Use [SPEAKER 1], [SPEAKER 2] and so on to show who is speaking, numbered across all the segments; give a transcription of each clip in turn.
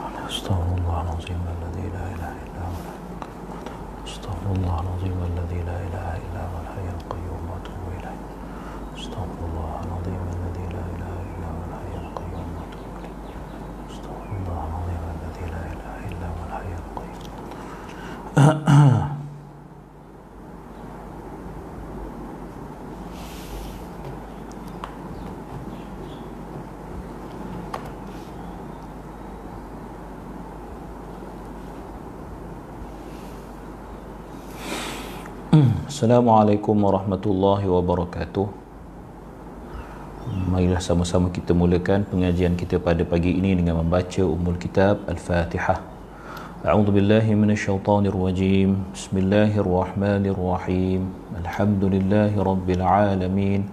[SPEAKER 1] أستغفر الله العظيم الذي لا إله إلا هو. أستغفر الله العظيم الذي لا إله إلا هو الحي القيوم وأتوب إليه. أستغفر الله العظيم الذي Assalamualaikum warahmatullahi wabarakatuh. Marilah sama-sama kita mulakan pengajian kita pada pagi ini dengan membaca umul kitab Al-Fatihah. A'udhu billahi minasyaitanir rajim Bismillahirrahmanirrahim. Alhamdulillahi rabbil alamin.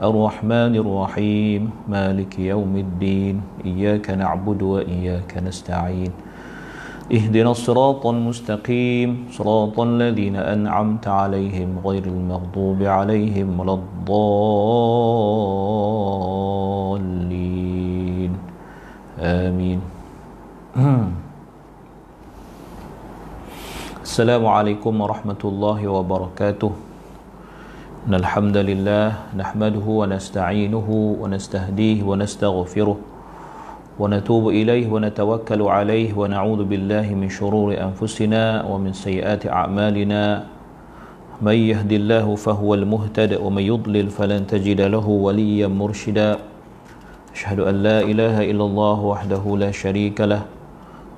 [SPEAKER 1] Ar-Rahmanir Rahim Maliki yaumiddin Iyaka na'budu wa iyaka nasta'in اهدنا الصراط المستقيم صراط الذين أنعمت عليهم غير المغضوب عليهم ولا الضالين. آمين. السلام عليكم ورحمة الله وبركاته. إن الحمد لله نحمده ونستعينه ونستهديه ونستغفره. ونتوب إليه ونتوكل عليه ونعوذ بالله من شرور أنفسنا ومن سيئات أعمالنا. من يهد الله فهو المهتد ومن يضلل فلن تجد له وليا مرشدا. أشهد أن لا إله إلا الله وحده لا شريك له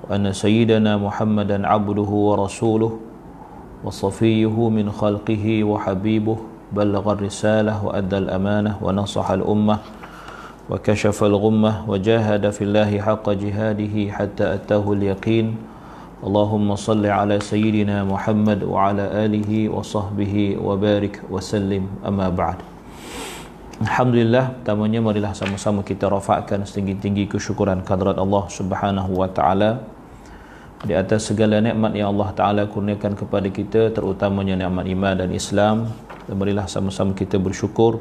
[SPEAKER 1] وأن سيدنا محمدا عبده ورسوله وصفيه من خلقه وحبيبه. بلغ الرسالة وأدى الأمانة ونصح الأمة. وكشف الغمة وجاهد في الله حق جهاده حتى أتاه اليقين اللهم صل على سيدنا محمد وعلى آله وصحبه وبارك وسلم أما بعد Alhamdulillah pertamanya marilah sama-sama kita rafakkan setinggi-tinggi kesyukuran kadrat Allah Subhanahu wa taala di atas segala nikmat yang Allah taala kurniakan kepada kita terutamanya nikmat iman dan Islam dan marilah sama-sama kita bersyukur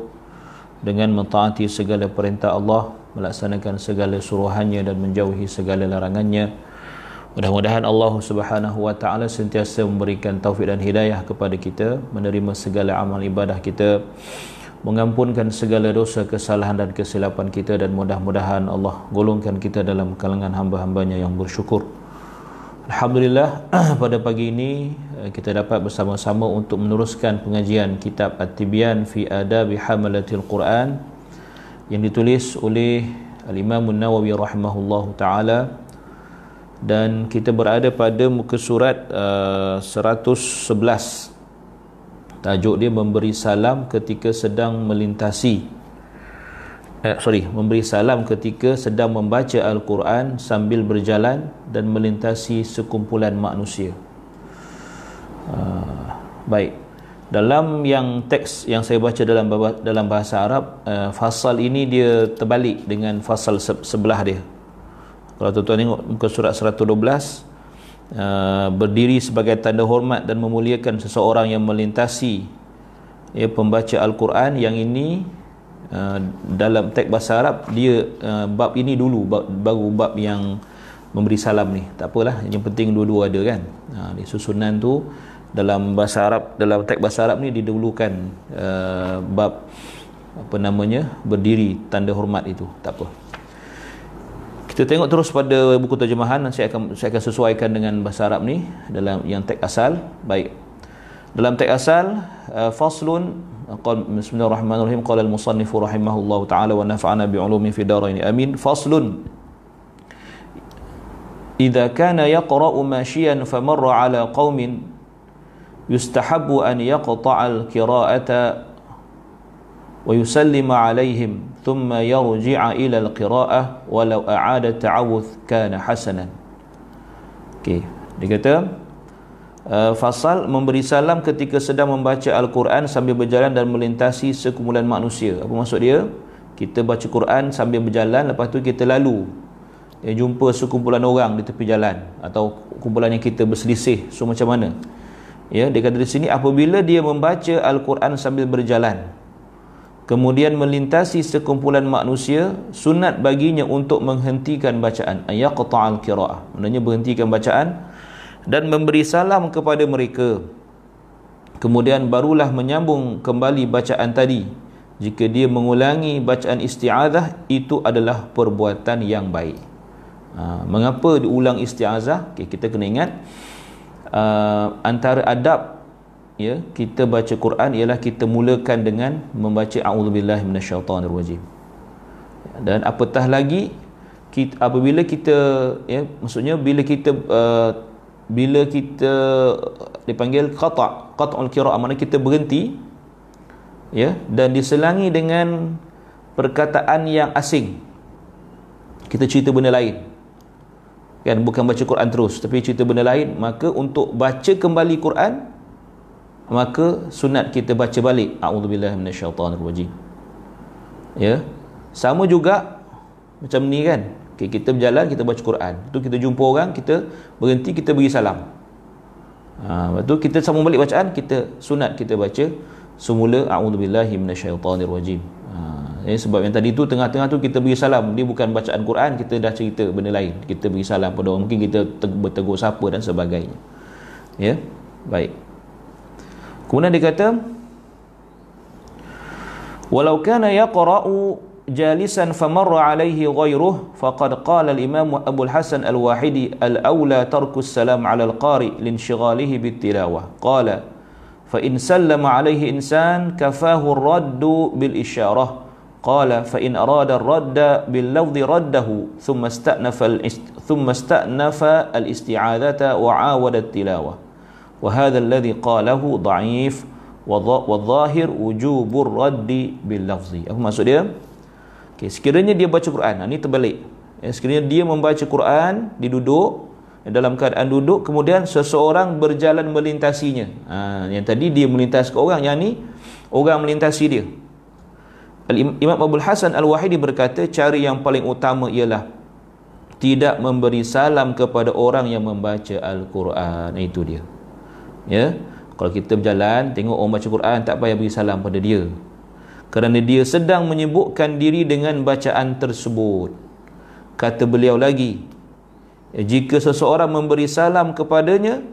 [SPEAKER 1] dengan mentaati segala perintah Allah melaksanakan segala suruhannya dan menjauhi segala larangannya. Mudah-mudahan Allah subhanahu wa ta'ala sentiasa memberikan taufik dan hidayah kepada kita menerima segala amal ibadah kita mengampunkan segala dosa kesalahan dan kesilapan kita dan mudah-mudahan Allah golongkan kita dalam kalangan hamba-hambanya yang bersyukur Alhamdulillah pada pagi ini kita dapat bersama-sama untuk meneruskan pengajian kitab At-Tibyan fi Adabi Hamalatil Quran yang ditulis oleh Al-Imam An-Nawawi rahimahullah taala. Dan kita berada pada muka surat uh, 111 tajuk dia memberi salam ketika sedang melintasi eh, sorry memberi salam ketika sedang membaca Al-Quran sambil berjalan dan melintasi sekumpulan manusia. Uh, baik. Dalam yang teks yang saya baca dalam dalam bahasa Arab uh, fasal ini dia terbalik dengan fasal se- sebelah dia. Kalau tuan-tuan tengok muka surat 112 uh, berdiri sebagai tanda hormat dan memuliakan seseorang yang melintasi ya pembaca al-Quran yang ini uh, dalam teks bahasa Arab dia uh, bab ini dulu bab, baru bab yang memberi salam ni. Tak apalah yang penting dua-dua ada kan? Uh, susunan tu dalam bahasa Arab dalam teks bahasa Arab ni didahulukan uh, bab apa namanya berdiri tanda hormat itu. Tak apa. Kita tengok terus pada buku terjemahan saya akan saya akan sesuaikan dengan bahasa Arab ni dalam yang teks asal. Baik. Dalam teks asal uh, faslun قال بسم الله الرحمن الرحيم. قال المصنف رحمه الله تعالى ونفعنا بعلومه في دارين. أمين. فصل. إذا كان يقرأ ماشيا فمر على قوم يستحب أن يقطع القراءة ويسلم عليهم ثم يرجع إلى القراءة ولو أعاد التعوذ كان حسنا. Okay. dia kata uh, fasal memberi salam ketika sedang membaca Al-Quran sambil berjalan dan melintasi sekumpulan manusia. Apa maksud dia? Kita baca Quran sambil berjalan lepas tu kita lalu. Dia jumpa sekumpulan orang di tepi jalan atau kumpulan yang kita berselisih. So macam mana? Ya dia kata di sini apabila dia membaca al-Quran sambil berjalan kemudian melintasi sekumpulan manusia sunat baginya untuk menghentikan bacaan. Ayaqta'al qiraah maknanya berhentikan bacaan dan memberi salam kepada mereka. Kemudian barulah menyambung kembali bacaan tadi. Jika dia mengulangi bacaan isti'azah itu adalah perbuatan yang baik. Ha, mengapa diulang isti'azah? Okay, kita kena ingat uh, antara adab ya kita baca Quran ialah kita mulakan dengan membaca auzubillahi minasyaitonirrajim dan apatah lagi kita, apabila kita ya maksudnya bila kita uh, bila kita dipanggil qata qat'ul qira'ah mana kita berhenti ya dan diselangi dengan perkataan yang asing. Kita cerita benda lain. Kan bukan baca Quran terus tapi cerita benda lain maka untuk baca kembali Quran maka sunat kita baca balik. A'udzubillahi minasyaitonirrajim ya sama juga macam ni kan okay, kita berjalan kita baca Quran. Tu kita jumpa orang kita berhenti kita beri salam. Ha, lepas tu kita sambung balik bacaan kita sunat kita baca semula a'udzubillahi minasyaitonirrajim ha, ya, sebab yang tadi tu tengah-tengah tu kita beri salam. Dia bukan bacaan Quran kita dah cerita benda lain. Kita beri salam pada orang. Mungkin kita bertegur sapa dan sebagainya. Ya? Baik. Kemudian dia kata Walau kana yaqra'u جالسا فمر عليه غيره فقد قال الإمام أبو الحسن الواحدي الأولى ترك السلام على القارئ لانشغاله بالتلاوة قال فإن سلم عليه إنسان كفاه الرد بالإشارة قال فإن أراد الرد باللفظ رده ثم استأنف ثم استأنف الاستعاذة وعاود التلاوة وهذا الذي قاله ضعيف والظاهر وجوب الرد باللفظ. Apa maksud dia? Okay, sekiranya dia baca Quran. Ini terbalik. Ya, sekiranya dia membaca Quran di duduk dalam keadaan duduk kemudian seseorang berjalan melintasinya. Ha, yang tadi dia melintas ke orang yang ni orang melintasi dia. Imam Abu Hasan Al-Wahidi berkata cara yang paling utama ialah tidak memberi salam kepada orang yang membaca Al-Quran. Itu dia. Ya kalau kita berjalan tengok orang baca Quran tak payah beri salam pada dia kerana dia sedang menyebutkan diri dengan bacaan tersebut. Kata beliau lagi jika seseorang memberi salam kepadanya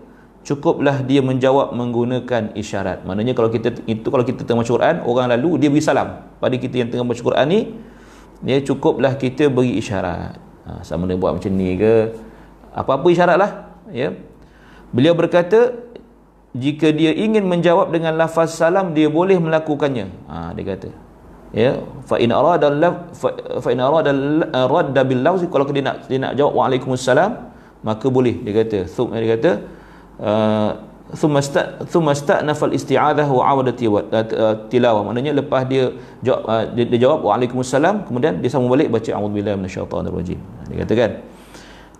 [SPEAKER 1] cukuplah dia menjawab menggunakan isyarat. Maknanya kalau kita itu kalau kita tengah baca Quran orang lalu dia beri salam. Pada kita yang tengah baca Quran ni ya cukuplah kita beri isyarat. Ha, sama dia buat macam ni ke? Apa-apa isyarat lah ya. Beliau berkata jika dia ingin menjawab dengan lafaz salam dia boleh melakukannya. Ha, dia kata. Ya fa in arada fa in arada radda bil lafz kalau dia nak dia nak jawab waalaikumsalam maka boleh dia kata. Thum dia kata uh, thumma sta thumma sta'nafa al isti'adzah wa awada uh, tilawah. Maknanya lepas dia jawab dia, jawab waalaikumsalam kemudian dia sambung balik baca a'udzubillahi minasyaitanir rajim dia kata kan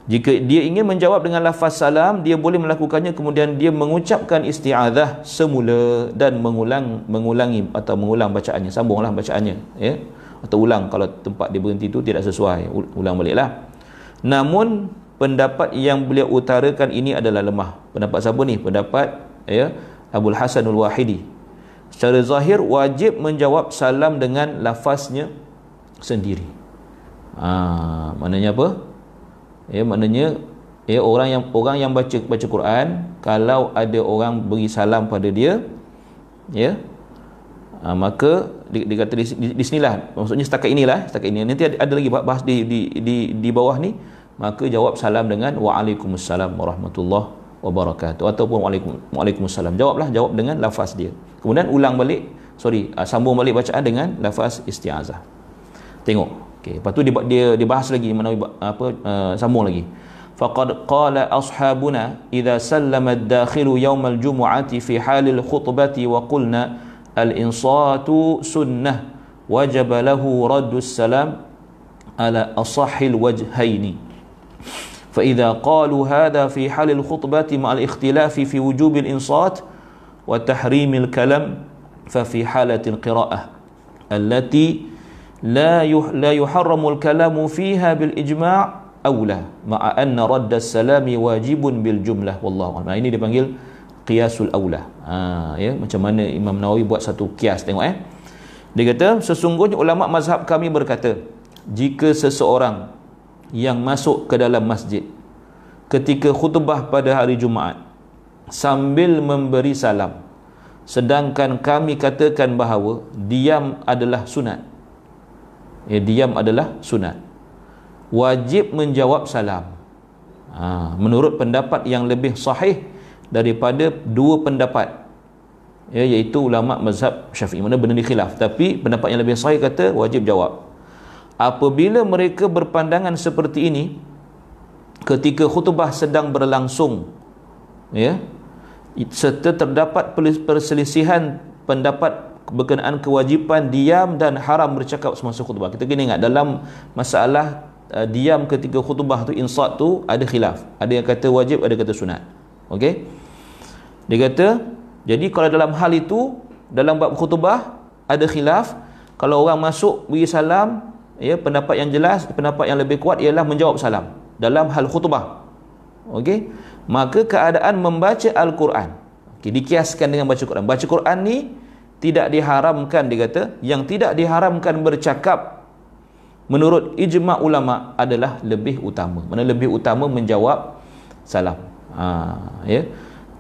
[SPEAKER 1] jika dia ingin menjawab dengan lafaz salam, dia boleh melakukannya kemudian dia mengucapkan isti'adzah semula dan mengulang mengulangi atau mengulang bacaannya. Sambunglah bacaannya, ya. Atau ulang kalau tempat dia berhenti itu tidak sesuai, ulang baliklah. Namun pendapat yang beliau utarakan ini adalah lemah. Pendapat siapa ni? Pendapat ya Abdul Hasanul Wahidi. Secara zahir wajib menjawab salam dengan lafaznya sendiri. Ah, maknanya apa? Ya maknanya ya orang yang orang yang baca baca Quran kalau ada orang beri salam pada dia ya ha, maka dia, dia kata di, di, di sinilah. Maksudnya setakat inilah setakat ini. Nanti ada, ada lagi bahas di, di di di bawah ni maka jawab salam dengan waalaikumsalam warahmatullahi wabarakatuh ataupun waalaikum waalaikumsalam jawablah jawab dengan lafaz dia. Kemudian ulang balik sorry uh, sambung balik bacaan dengan lafaz isti'azah. Tengok Okey, lepas tu dia dia dia bahas lagi mana apa uh, sambung lagi. Faqad qala ashabuna idza sallama ad-dakhilu yawm al-jum'ati fi hal al-khutbati wa qulna al-insatu sunnah wajib lahu raddu salam ala asahhil wajhaini. فإذا قالوا هذا في حال الخطبة مع الاختلاف في وجوب الإنصات وتحريم الكلام ففي حالة القراءة التي لا يح لا يحرم الكلام فيها بالإجماع أولى مع أن رد السلام واجب بالجملة والله أعلم ini dipanggil qiyasul aula ha ya macam mana Imam Nawawi buat satu kias tengok eh. Dia kata sesungguhnya ulama mazhab kami berkata jika seseorang yang masuk ke dalam masjid ketika khutbah pada hari Jumaat sambil memberi salam sedangkan kami katakan bahawa diam adalah sunat ya, diam adalah sunat. Wajib menjawab salam. Ha, menurut pendapat yang lebih sahih daripada dua pendapat ya, iaitu ulama mazhab syafi'i. Mana benda ni khilaf tapi pendapat yang lebih sahih kata wajib jawab. Apabila mereka berpandangan seperti ini ketika khutbah sedang berlangsung ya serta terdapat perselisihan pendapat berkenaan kewajipan diam dan haram bercakap semasa khutbah. Kita kena ingat dalam masalah uh, diam ketika khutbah tu insat tu ada khilaf. Ada yang kata wajib ada yang kata sunat. Okey? Dia kata jadi kalau dalam hal itu dalam bab khutbah ada khilaf kalau orang masuk beri salam ya pendapat yang jelas pendapat yang lebih kuat ialah menjawab salam dalam hal khutbah. Okey? Maka keadaan membaca al-Quran. Okey dikiaskan dengan baca Quran. Baca Quran ni tidak diharamkan dia kata yang tidak diharamkan bercakap menurut ijma ulama adalah lebih utama. Mana lebih utama menjawab salam. Ha, ya.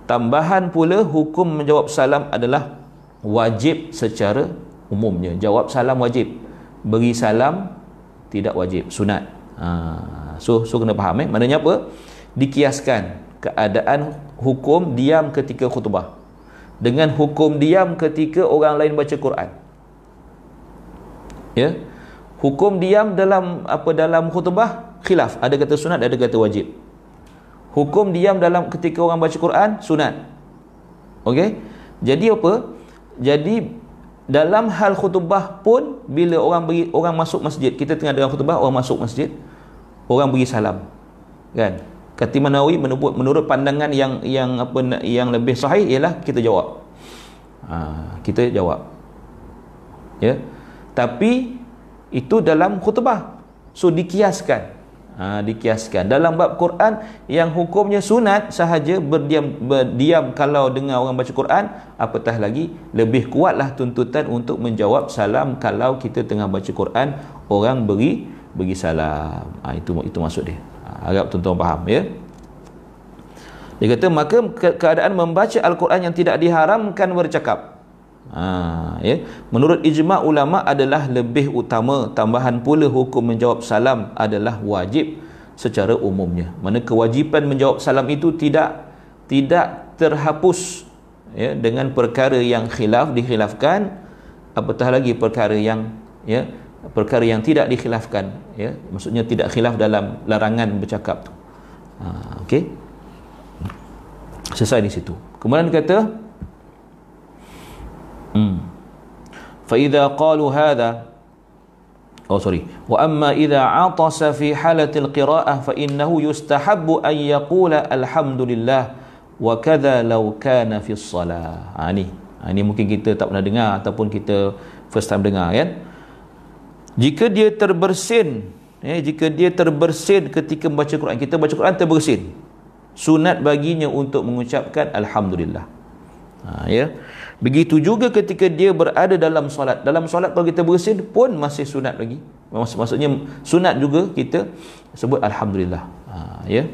[SPEAKER 1] Tambahan pula hukum menjawab salam adalah wajib secara umumnya. Jawab salam wajib beri salam tidak wajib sunat. Ha, so so kena faham eh. Maknanya apa? Dikiaskan keadaan hukum diam ketika khutbah dengan hukum diam ketika orang lain baca Quran. Ya? Hukum diam dalam apa dalam khutbah khilaf. Ada kata sunat ada kata wajib. Hukum diam dalam ketika orang baca Quran sunat. Okey jadi apa? Jadi dalam hal khutbah pun bila orang beri orang masuk masjid kita tengah dengar khutbah orang masuk masjid orang beri salam. Kan kata Nawawi menurut, menurut pandangan yang yang apa yang lebih sahih ialah kita jawab. Ha, kita jawab. Ya. Tapi itu dalam khutbah. So dikiaskan. Ha, dikiaskan. Dalam bab Quran yang hukumnya sunat sahaja berdiam berdiam kalau dengar orang baca Quran apatah lagi lebih kuatlah tuntutan untuk menjawab salam kalau kita tengah baca Quran orang beri bagi salam. Ha, itu itu maksud dia harap tuan-tuan faham ya? Dia kata maka ke- keadaan membaca Al-Quran yang tidak diharamkan bercakap. Ha, ya. Menurut ijma' ulama adalah lebih utama. Tambahan pula hukum menjawab salam adalah wajib secara umumnya. Mana kewajipan menjawab salam itu tidak tidak terhapus ya, dengan perkara yang khilaf dikhilafkan apatah lagi perkara yang ya perkara yang tidak dikhilafkan ya. Maksudnya tidak khilaf dalam larangan bercakap tu. Ha, okey. Selesai di situ. Kemudian kata hmm. Fa idza qalu hadha oh sorry. Wa amma idza atasa fi halati alqira'ah fa innahu yustahabbu an yaqula alhamdulillah wa kadza law kana fi salah ha, ni. Ha, ni mungkin kita tak pernah dengar ataupun kita first time dengar kan? ya? Jika dia terbersin, eh jika dia terbersin ketika membaca Quran, kita baca Quran terbersin. Sunat baginya untuk mengucapkan alhamdulillah. Ha ya. Begitu juga ketika dia berada dalam solat. Dalam solat kalau kita bersin pun masih sunat lagi. Maksud, maksudnya sunat juga kita sebut alhamdulillah. Ha, ya.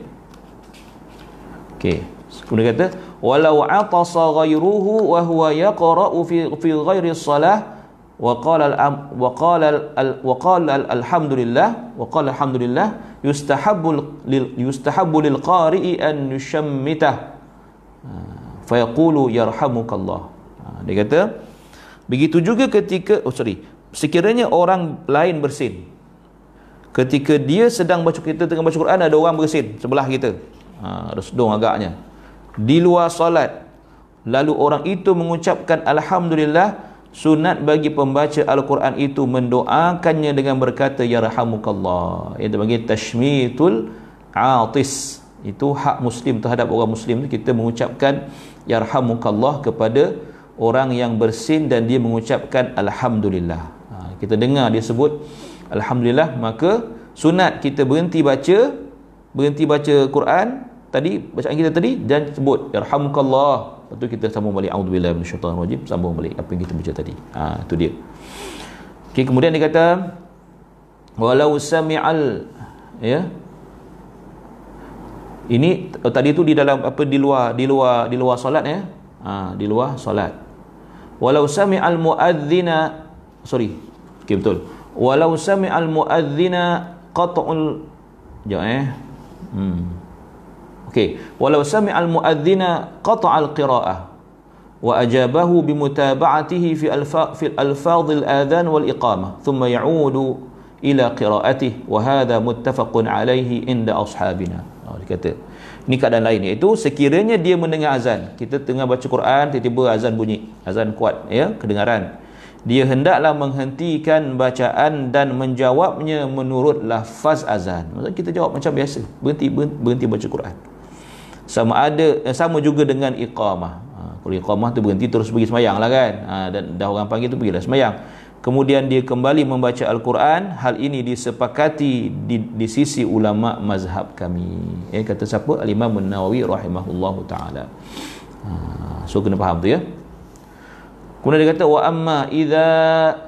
[SPEAKER 1] Okey. Kemudian kata walau atasa ghairuhu wa huwa yaqra'u fi fi ghairi salah wa qala al wa qala alhamdulillah qala alhamdulillah yustahabbu lil yustahabbu lil qari'i an yushammitah ha, fa yaqulu yarhamukallah dia kata begitu juga ketika oh sorry. Sekiranya orang lain bersin. Ketika dia sedang baca kita tengah baca Quran ada orang bersin sebelah kita. Ha, resdung agaknya. Di luar solat lalu orang itu mengucapkan Alhamdulillah sunat bagi pembaca Al-Quran itu mendoakannya dengan berkata Ya Rahamukallah itu bagi tashmitul atis itu hak muslim terhadap orang muslim kita mengucapkan Ya Rahamukallah kepada orang yang bersin dan dia mengucapkan alhamdulillah. Ha, kita dengar dia sebut alhamdulillah maka sunat kita berhenti baca berhenti baca Quran tadi bacaan kita tadi dan sebut yarhamukallah. Lepas tu kita sambung balik auzubillahi minasyaitanir rajim. Sambung balik apa yang kita baca tadi. Ha itu dia. okay, kemudian dia kata walau sami'al ya. Ini oh, tadi tu di dalam apa di luar di luar di luar solat ya. Ha, di luar solat. Walau sami'al muadzina sorry. Okey betul. Walau sami'al muadzina qat'ul jap eh. Hmm okey. Walau sami'al muadzina qat'al qira'ah wa ajabahu bimutaba'atihi fi alfa fi alfaz al-adhan wal iqamah thumma ya'udu ila qira'atihi wa hadha muttafaqun alayhi inda ashabina. Oh, dia kata ini keadaan lain. Iaitu sekiranya dia mendengar azan kita tengah baca Quran tiba-tiba azan bunyi azan kuat ya kedengaran. Dia hendaklah menghentikan bacaan dan menjawabnya menurut lafaz azan. Maksudnya kita jawab macam biasa berhenti berhenti baca Quran sama ada eh, sama juga dengan iqamah. Kalau iqamah tu berhenti terus pergi semayang lah kan? Ha, dan dah orang panggil tu pergi dah semayang. Kemudian dia kembali membaca Al-Quran hal ini disepakati di, di sisi ulama mazhab kami. Eh, kata siapa? Al-Imam Nawawi rahimahullah ta'ala. Ha, so kena faham tu ya? Kemudian dia kata wa amma idha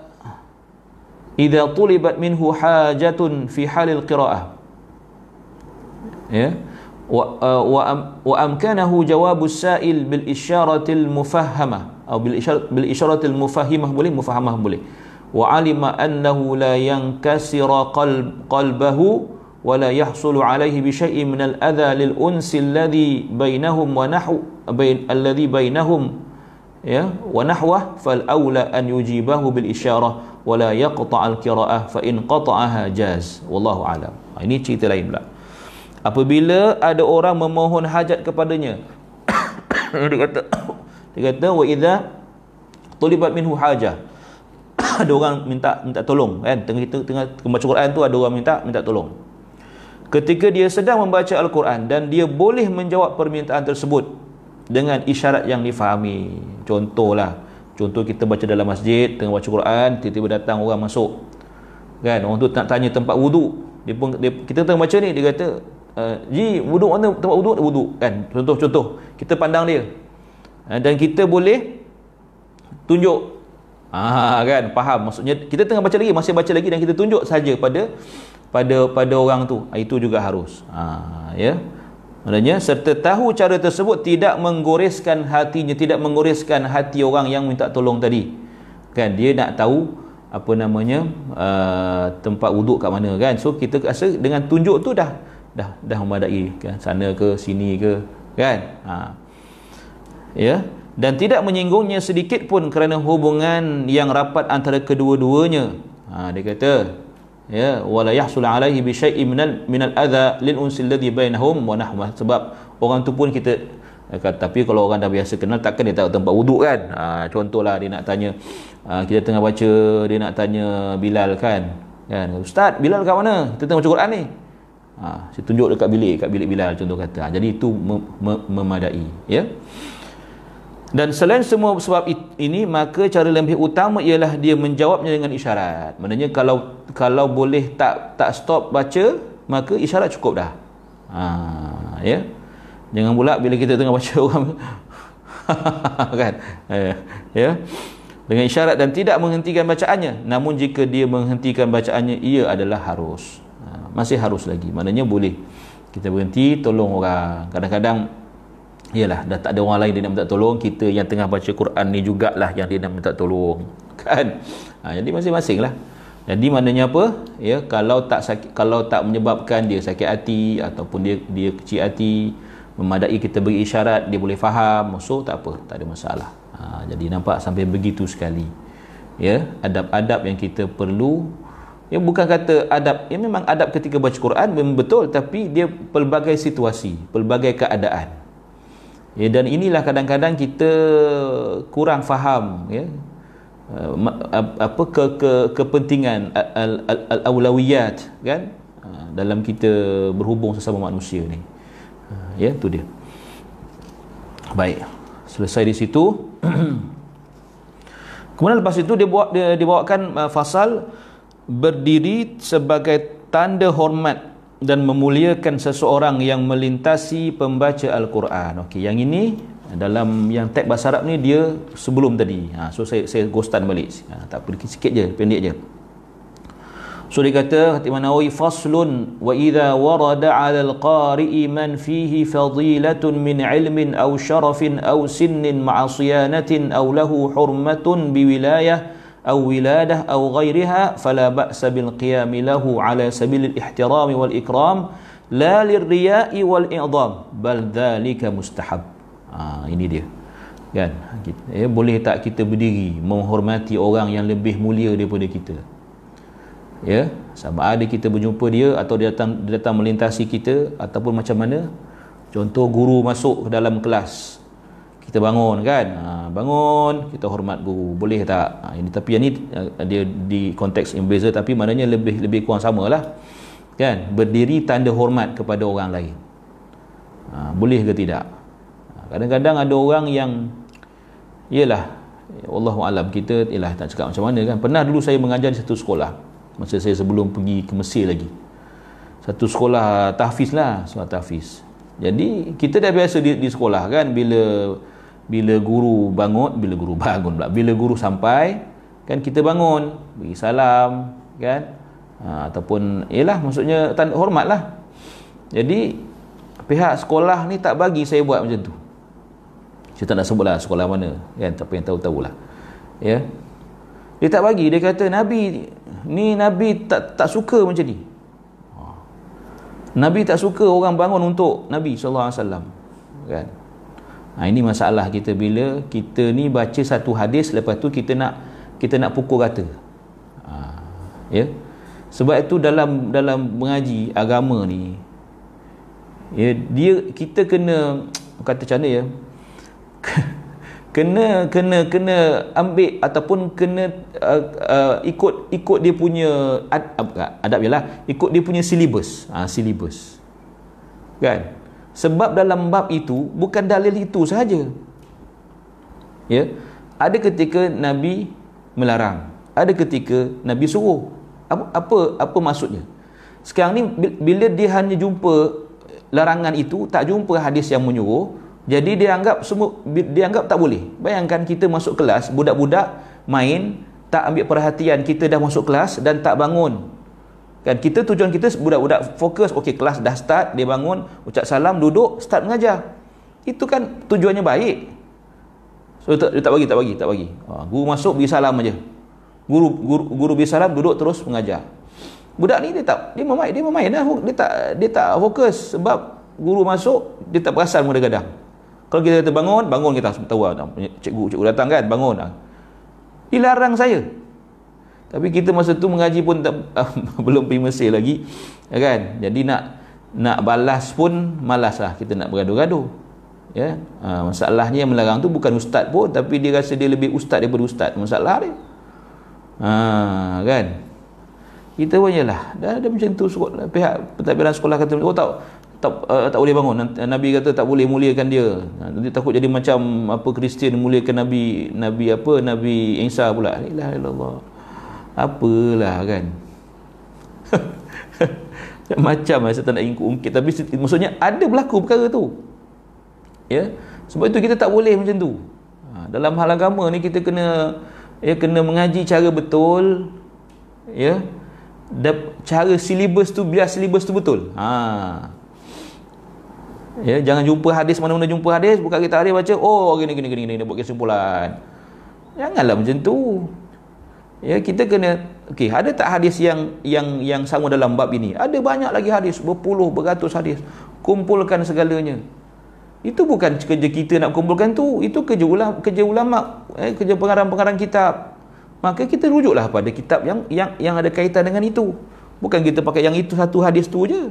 [SPEAKER 1] tulibat minhu hajatun fi halil qira'ah. Ya? yeah وأمكنه جواب السائل بالإشارة المفهمة أو بالإشارة, بالإشارة المفهمة boleh مفهمة boleh وعلم أنه لا ينكسر قلب قلبه ولا يحصل عليه بشيء من الأذى للأنس الذي بينهم ونحو بين الذي بينهم ya ونحوه فالأولى أن يجيبه بالإشارة ولا يقطع القراءة فإن قطعها جاز. والله أعلم. Ini cerita lain pula apabila ada orang memohon hajat kepadanya dia kata dia kata wa idza tulibat minhu hajah ada orang minta minta tolong kan? Tengah kita tengah membaca Quran tu ada orang minta minta tolong. Ketika dia sedang membaca al-Quran dan dia boleh menjawab permintaan tersebut dengan isyarat yang difahami. Contohlah contoh kita baca dalam masjid tengah baca Quran tiba-tiba datang orang masuk. Kan? Orang tu nak tanya tempat wuduk dia pun dia, kita tengah baca ni dia kata uh, ji wuduk mana? Tempat wuduk? Wuduk kan? Contoh-contoh kita pandang dia. Uh, dan kita boleh tunjuk. Ah kan? Faham. Maksudnya kita tengah baca lagi. Masih baca lagi dan kita tunjuk saja pada pada pada orang tu. Ah, itu juga harus. Ah ya? Maknanya serta tahu cara tersebut tidak menggoreskan hatinya tidak menggoreskan hati orang yang minta tolong tadi. Kan? Dia nak tahu apa namanya uh, tempat wuduk kat mana kan? So kita rasa dengan tunjuk tu dah dah dah memadai kan sana ke? Sini ke? Kan? Ha. ya? Dan tidak menyinggungnya sedikit pun kerana hubungan yang rapat antara kedua-duanya. Ha, dia kata ya wala yahsul alaihi bi syai'in minal minal adha lil unsil ladhi bainahum wa nahwa sebab orang tu pun kita kata, tapi kalau orang dah biasa kenal takkan dia tahu tempat wuduk kan? Ha, contohlah dia nak tanya ha, kita tengah baca dia nak tanya Bilal kan? Kan? Ustaz Bilal kat mana? Kita tengah baca Quran ni ha, saya tunjuk dekat bilik kat bilik Bilal contoh kata. Ha, jadi itu mem- mem- memadai ya. Dan selain semua sebab ini maka cara lebih utama ialah dia menjawabnya dengan isyarat. Maknanya kalau kalau boleh tak tak stop baca maka isyarat cukup dah. Ha, ya. Jangan pula bila kita tengah baca orang kan? Ya, ya. Dengan isyarat dan tidak menghentikan bacaannya. Namun jika dia menghentikan bacaannya ia adalah harus masih harus lagi. Maknanya boleh. Kita berhenti tolong orang. Kadang-kadang iyalah dah tak ada orang lain dia nak minta tolong kita yang tengah baca Quran ni jugalah yang dia nak minta tolong kan? Ha, jadi masing-masing lah. Jadi maknanya apa? Ya kalau tak sakit kalau tak menyebabkan dia sakit hati ataupun dia dia kecil hati memadai kita beri isyarat dia boleh faham. So tak apa tak ada masalah. Ha, jadi nampak sampai begitu sekali. Ya adab-adab yang kita perlu Ya bukan kata adab, ya memang adab ketika baca Quran memang betul tapi dia pelbagai situasi, pelbagai keadaan. Ya dan inilah kadang-kadang kita kurang faham ya apa ke, ke kepentingan al-aulawiyat kan ha, dalam kita berhubung sesama manusia ni. Ha, ya tu dia. Baik. Selesai di situ. Kemudian lepas itu dia buat dia dibawakan uh, fasal berdiri sebagai tanda hormat dan memuliakan seseorang yang melintasi pembaca Al-Quran. Okey, yang ini dalam yang teks bahasa Arab ni dia sebelum tadi. Ha, so saya saya ghostan balik. Ha, tak apa sikit je, pendek je. So dia kata kata Imam Nawawi faslun wa idza warada 'ala al-qari'i man fihi fadilatun min 'ilmin aw sharafin aw sinnin ma'a siyanatin aw lahu hurmatun bi wilayah ghayriha fala ba'sa bil qiyam lahu 'ala sabil al-ihtiram wal ikram la lirriya'i wal i'dam bal dhalika mustahab. Ha, ini dia. Kan? Eh, boleh tak kita berdiri menghormati orang yang lebih mulia daripada kita? ya sama ada kita berjumpa dia atau dia datang dia datang melintasi kita ataupun macam mana contoh guru masuk dalam kelas kita bangun kan? Ha, bangun kita hormat guru. Boleh tak? Ha, ini tapi yang ni ha, dia di konteks yang berbeza tapi maknanya lebih lebih kurang samalah. Kan? Berdiri tanda hormat kepada orang lain. Ha, boleh ke tidak? Ha, kadang-kadang ada orang yang iyalah Allah alam kita ialah tak cakap macam mana kan? Pernah dulu saya mengajar di satu sekolah. Masa saya sebelum pergi ke Mesir lagi. Satu sekolah tahfiz lah sekolah tahfiz. Jadi kita dah biasa di, di sekolah kan? Bila bila guru bangun bila guru bangun pula bila guru sampai kan kita bangun bagi salam kan? Ha, ataupun ialah maksudnya tanda hormat lah jadi pihak sekolah ni tak bagi saya buat macam tu. Saya tak nak sebut lah sekolah mana kan? Tapi yang tahu-tahulah ya? Dia tak bagi. Dia kata Nabi ni Nabi tak tak suka macam ni. Nabi tak suka orang bangun untuk Nabi SAW kan ha, ini masalah kita. Bila kita ni baca satu hadis lepas tu kita nak kita nak pukul kata ha, ya? Sebab itu dalam dalam mengaji agama ni ya dia kita kena kata macam ya? Kena kena kena ambil ataupun kena uh, uh, ikut ikut dia punya adab adab ialah ikut dia punya silibus. Ha, silibus. Kan sebab dalam bab itu bukan dalil itu sahaja. Ya? Ada ketika nabi melarang. Ada ketika nabi suruh. Apa apa apa maksudnya? Sekarang ni bila dia hanya jumpa larangan itu tak jumpa hadis yang menyuruh jadi dia anggap semua dia anggap tak boleh. Bayangkan kita masuk kelas, budak-budak main, tak ambil perhatian, kita dah masuk kelas dan tak bangun. Kan kita tujuan kita budak-budak fokus, okey kelas dah start, dia bangun, ucap salam, duduk, start mengajar. Itu kan tujuannya baik. So dia tak, dia tak bagi, tak bagi, tak bagi. Ha, guru masuk bagi salam aja. Guru guru guru bagi salam, duduk terus mengajar. Budak ni dia tak dia memain, dia memain dah. Dia tak dia tak fokus sebab guru masuk, dia tak perasan mula gadang. Kalau kita kata bangun, bangun kita tahu lah. Cikgu, cikgu datang kan, bangun lah. Dilarang saya. Tapi kita masa tu mengaji pun tak, belum pergi Mesir lagi. Ya kan? Jadi nak nak balas pun malas lah kita nak bergaduh-gaduh. Ya? Ha, masalahnya yang melarang tu bukan ustaz pun tapi dia rasa dia lebih ustaz daripada ustaz. Masalah dia. Ha, kan? Kita pun jelah. Dah ada macam tu pihak pentadbiran sekolah kata, oh tak, tak uh, tak boleh bangun nabi kata tak boleh muliakan dia nanti takut jadi macam apa Kristian muliakan nabi nabi apa nabi Isa pula la ilaha illallah apalah kan? Macam lah saya tak nak ungkit. Tapi maksudnya ada berlaku perkara tu. Ya? Sebab itu kita tak boleh macam tu. Ha, dalam hal agama ni kita kena ya kena mengaji cara betul ya? Cara silibus tu biar silibus tu betul. Ha. Ya jangan jumpa hadis mana-mana jumpa hadis buka kitab hadis baca oh gini gini gini gini buat kesimpulan. Janganlah macam tu ya kita kena okey ada tak hadis yang yang yang sama dalam bab ini? Ada banyak lagi hadis berpuluh beratus hadis. Kumpulkan segalanya. Itu bukan kerja kita nak kumpulkan tu itu kerja ulama kerja ulama eh, kerja pengarang-pengarang kitab. Maka kita rujuklah pada kitab yang yang yang ada kaitan dengan itu. Bukan kita pakai yang itu satu hadis tu je.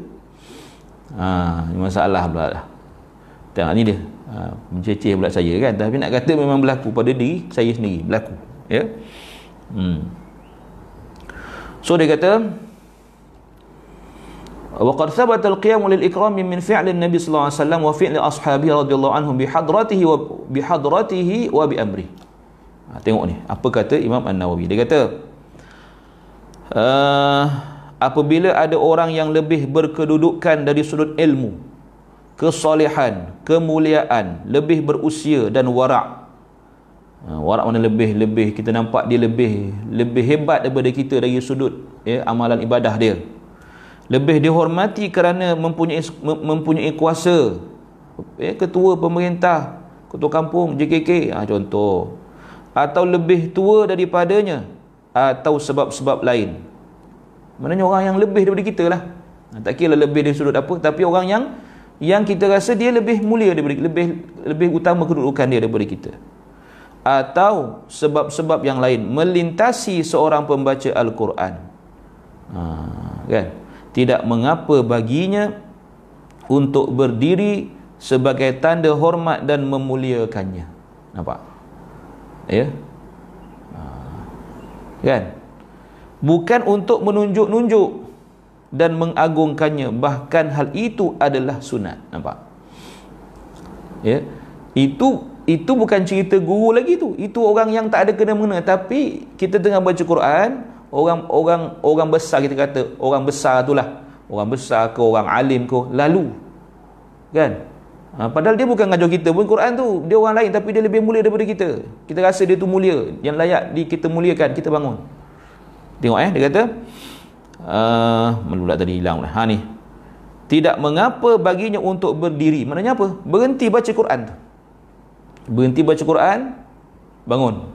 [SPEAKER 1] Ha, ini masalah pula lah. Tengok ni dia. Ha, menceceh pula saya kan. Tapi nak kata memang berlaku pada diri saya sendiri berlaku. Ya hmm. so dia kata وقد ثبت القيام للإكرام من فعل النبي صلى الله عليه وسلم وفعل أصحابه رضي الله عنهم بحضرته وبحضرته وبأمره ha, tengok ni apa kata Imam An-Nawawi dia kata uh, apabila ada orang yang lebih berkedudukan dari sudut ilmu kesolehan kemuliaan lebih berusia dan warak ha, warak mana lebih lebih kita nampak dia lebih lebih hebat daripada kita dari sudut ya amalan ibadah dia. Lebih dihormati kerana mempunyai mempunyai kuasa ya, ketua pemerintah ketua kampung JKK ha, contoh. Atau lebih tua daripadanya atau sebab-sebab lain. Maknanya orang yang lebih daripada kita lah. Ha, tak kira lebih dari sudut apa tapi orang yang yang kita rasa dia lebih mulia daripada lebih lebih utama kedudukan dia daripada kita atau sebab-sebab yang lain. Melintasi seorang pembaca Al-Quran. Ha, kan? Tidak mengapa baginya untuk berdiri sebagai tanda hormat dan memuliakannya. Nampak? Ya? Ha. kan? Bukan untuk menunjuk-nunjuk dan mengagungkannya. Bahkan hal itu adalah sunat. Nampak? Ya? Itu itu bukan cerita guru lagi tu. Itu orang yang tak ada kena mengena tapi kita tengah baca Quran orang orang orang besar kita kata orang besar itulah orang besar ke orang alim ke lalu. Kan? Ha, padahal dia bukan ngajar kita pun Quran tu. Dia orang lain tapi dia lebih mulia daripada kita. Kita rasa dia tu mulia. Yang layak di kita muliakan kita bangun. Tengok eh dia kata uh, melulak tadi hilang lah ha ni. Tidak mengapa baginya untuk berdiri. Maknanya apa? Berhenti baca Quran tu berhenti baca Quran bangun.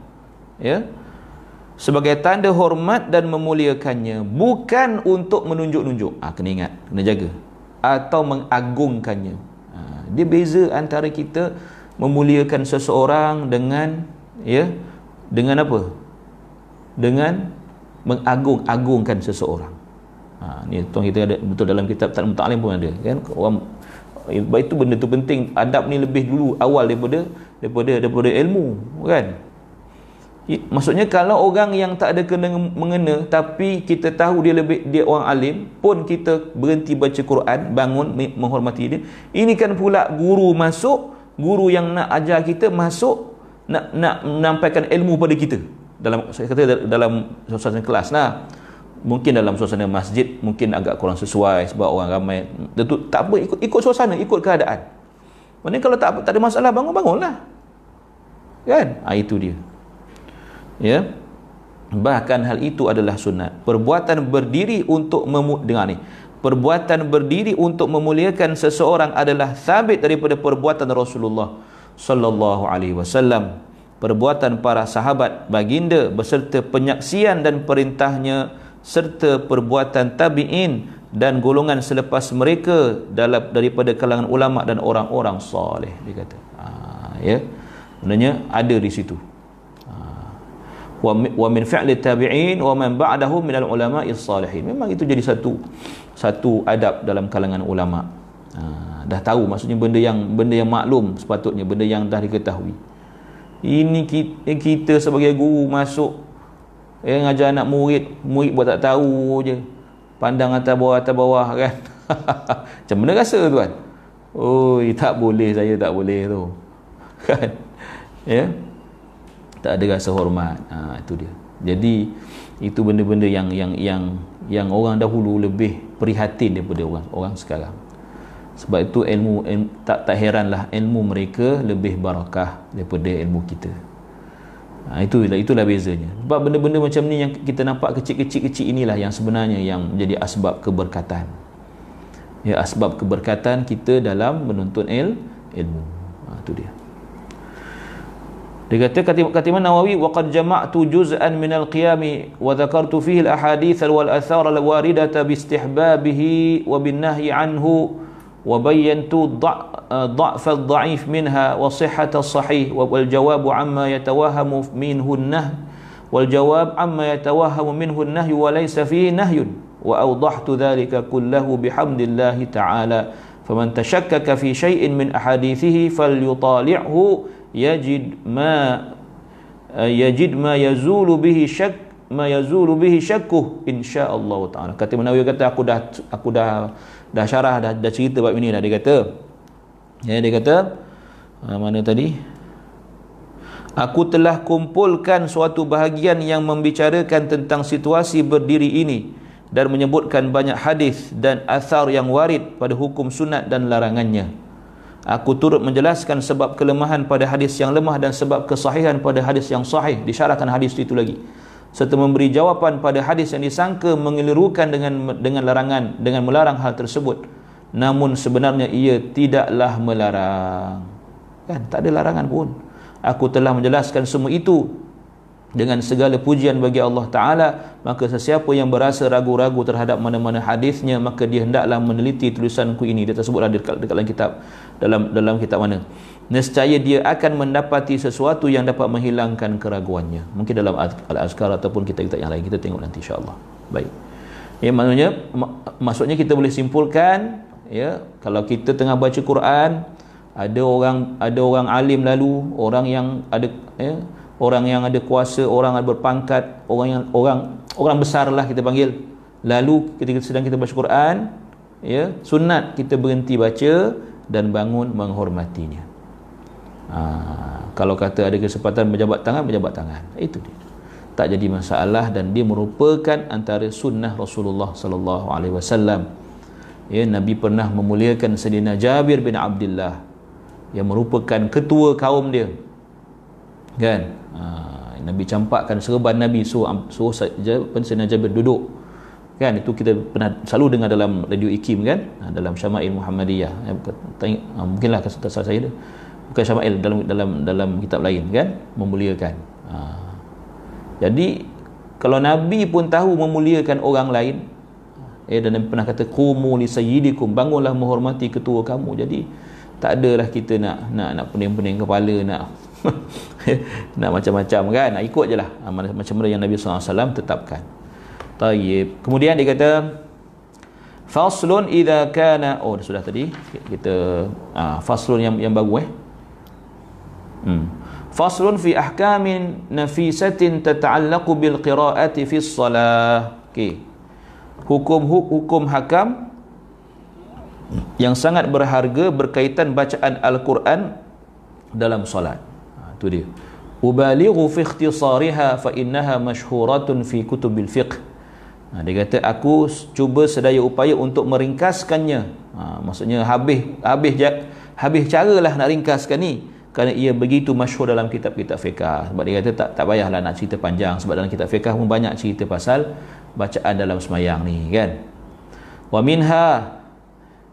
[SPEAKER 1] Ya? Sebagai tanda hormat dan memuliakannya bukan untuk menunjuk-nunjuk. Ha, kena ingat kena jaga. Atau mengagungkannya. Dia beza antara kita memuliakan seseorang dengan ya dengan apa? Dengan mengagung-agungkan seseorang. Ha, ni tuan kita ada betul dalam kitab tak mutalim pun ada kan? Orang itu benda tu penting. Adab ni lebih dulu awal daripada daripada daripada ilmu kan? Maksudnya kalau orang yang tak ada kena mengena tapi kita tahu dia lebih dia orang alim pun kita berhenti baca Quran bangun menghormati dia. Ini kan pula guru masuk guru yang nak ajar kita masuk nak nak menampaikan ilmu pada kita. Dalam saya kata dalam suasana kelas nah mungkin dalam suasana masjid mungkin agak kurang sesuai sebab orang ramai. Tentu tak apa ikut ikut suasana ikut keadaan. Maksudnya kalau tak tak ada masalah bangun bangunlah kan? Ha, itu dia. Ya? Bahkan hal itu adalah sunat. Perbuatan berdiri untuk memu dengar ni. Perbuatan berdiri untuk memuliakan seseorang adalah sabit daripada perbuatan Rasulullah sallallahu alaihi wasallam. Perbuatan para sahabat baginda beserta penyaksian dan perintahnya serta perbuatan tabi'in dan golongan selepas mereka dalam daripada kalangan ulama dan orang-orang soleh dia kata. Ha, ya. Maknanya ada di situ. Wa min fi'li tabi'in wa man ba'dahu min al-ulama'i salihin. Memang itu jadi satu satu adab dalam kalangan ulama. Ha, dah tahu maksudnya benda yang benda yang maklum sepatutnya benda yang dah diketahui. Ini kita, kita sebagai guru masuk eh ngajar anak murid murid buat tak tahu je. Pandang atas bawah atas bawah kan. Macam mana rasa tuan oi tak boleh saya tak boleh tu. Kan? Ya? Yeah? tak ada rasa hormat. Ha, itu dia. Jadi itu benda-benda yang yang yang yang orang dahulu lebih prihatin daripada orang orang sekarang. Sebab itu ilmu, ilmu tak tak heranlah ilmu mereka lebih barakah daripada ilmu kita ha, itulah itulah bezanya. Sebab benda-benda macam ni yang kita nampak kecil-kecil-kecil inilah yang sebenarnya yang menjadi asbab keberkatan. Ya asbab keberkatan kita dalam menuntut il, ilmu. Ha, itu dia. Dia kata kata Imam Nawawi wa qad jama'tu juz'an min al-qiyam wa dhakartu fihi al-ahadith wal athar al-waridata bi istihbabihi wa bin nahyi anhu wa bayyantu ضعف الضعيف منها وصحة الصحيح والجواب عما يتوهم منه النهي والجواب عما يتوهم منه النهي وليس فيه نهي وأوضحت ذلك كله بحمد الله تعالى فمن تشكك في شيء من أحاديثه فليطالعه yajid ma uh, yajid ma yazulu bihi syak ma yazulu bihi syakkuh insyaallah taala kata Nawawi kata aku dah aku dah dah syarah dah, dah cerita bab ini dah dia kata ya dia kata uh, mana tadi aku telah kumpulkan suatu bahagian yang membicarakan tentang situasi berdiri ini dan menyebutkan banyak hadis dan asar yang warid pada hukum sunat dan larangannya Aku turut menjelaskan sebab kelemahan pada hadis yang lemah dan sebab kesahihan pada hadis yang sahih. Disyarahkan hadis itu lagi. Serta memberi jawapan pada hadis yang disangka mengelirukan dengan dengan larangan dengan melarang hal tersebut. Namun sebenarnya ia tidaklah melarang. Kan? Tak ada larangan pun. Aku telah menjelaskan semua itu dengan segala pujian bagi Allah Ta'ala. Maka sesiapa yang berasa ragu-ragu terhadap mana-mana hadisnya maka dia hendaklah meneliti tulisanku ini. Dia tersebutlah dekat, dekat dalam kitab dalam dalam kitab mana nescaya dia akan mendapati sesuatu yang dapat menghilangkan keraguannya mungkin dalam al-azkar ataupun kitab-kitab yang lain kita tengok nanti insyaAllah baik ya maksudnya mak- maksudnya kita boleh simpulkan ya kalau kita tengah baca Quran ada orang ada orang alim lalu orang yang ada ya, orang yang ada kuasa, orang yang berpangkat, orang yang orang orang besar lah kita panggil. Lalu ketika sedang kita baca Quran, ya, sunat kita berhenti baca dan bangun menghormatinya. Ha, kalau kata ada kesempatan berjabat tangan, berjabat tangan. Itu dia. Tak jadi masalah dan dia merupakan antara sunnah Rasulullah sallallahu alaihi wasallam. Ya, Nabi pernah memuliakan Sayyidina Jabir bin Abdullah yang merupakan ketua kaum dia. Kan? Ha, Nabi campakkan serban Nabi suruh suruh Sayyidina Jabir duduk kan itu kita pernah selalu dengar dalam radio IKIM kan ha, dalam Syama'il Muhammadiyah ya, ha, mungkinlah kata saya dia bukan Syama'il dalam dalam dalam kitab lain kan? Memuliakan. Ha. jadi kalau Nabi pun tahu memuliakan orang lain eh dan pernah kata qumu li sayyidikum bangunlah menghormati ketua kamu. Jadi tak adalah kita nak nak nak pening-pening kepala nak nak macam-macam kan? Nak ikut je lah. Ha, macam mana yang Nabi SAW tetapkan. Tayyib. kemudian dia kata faslun idha kana oh sudah tadi. Kita ah, faslun yang yang baru eh hmm. faslun fi ahkamin nafisatin tata'allaqu bil qira'ati fi salah okey. Hukum hukum hakam yang sangat berharga berkaitan bacaan al-Quran dalam solat. Tu dia. Ubalighu fi ikhtisariha fa innaha mashhuratun fi kutubil fiqh. Ha, dia kata aku cuba sedaya upaya untuk meringkaskannya. Ha, maksudnya habis habis habis caralah nak ringkaskan ni kerana ia begitu masyhur dalam kitab-kitab fiqh sebab dia kata tak tak payahlah nak cerita panjang sebab dalam kitab fiqh pun banyak cerita pasal bacaan dalam semayang ni kan wa minha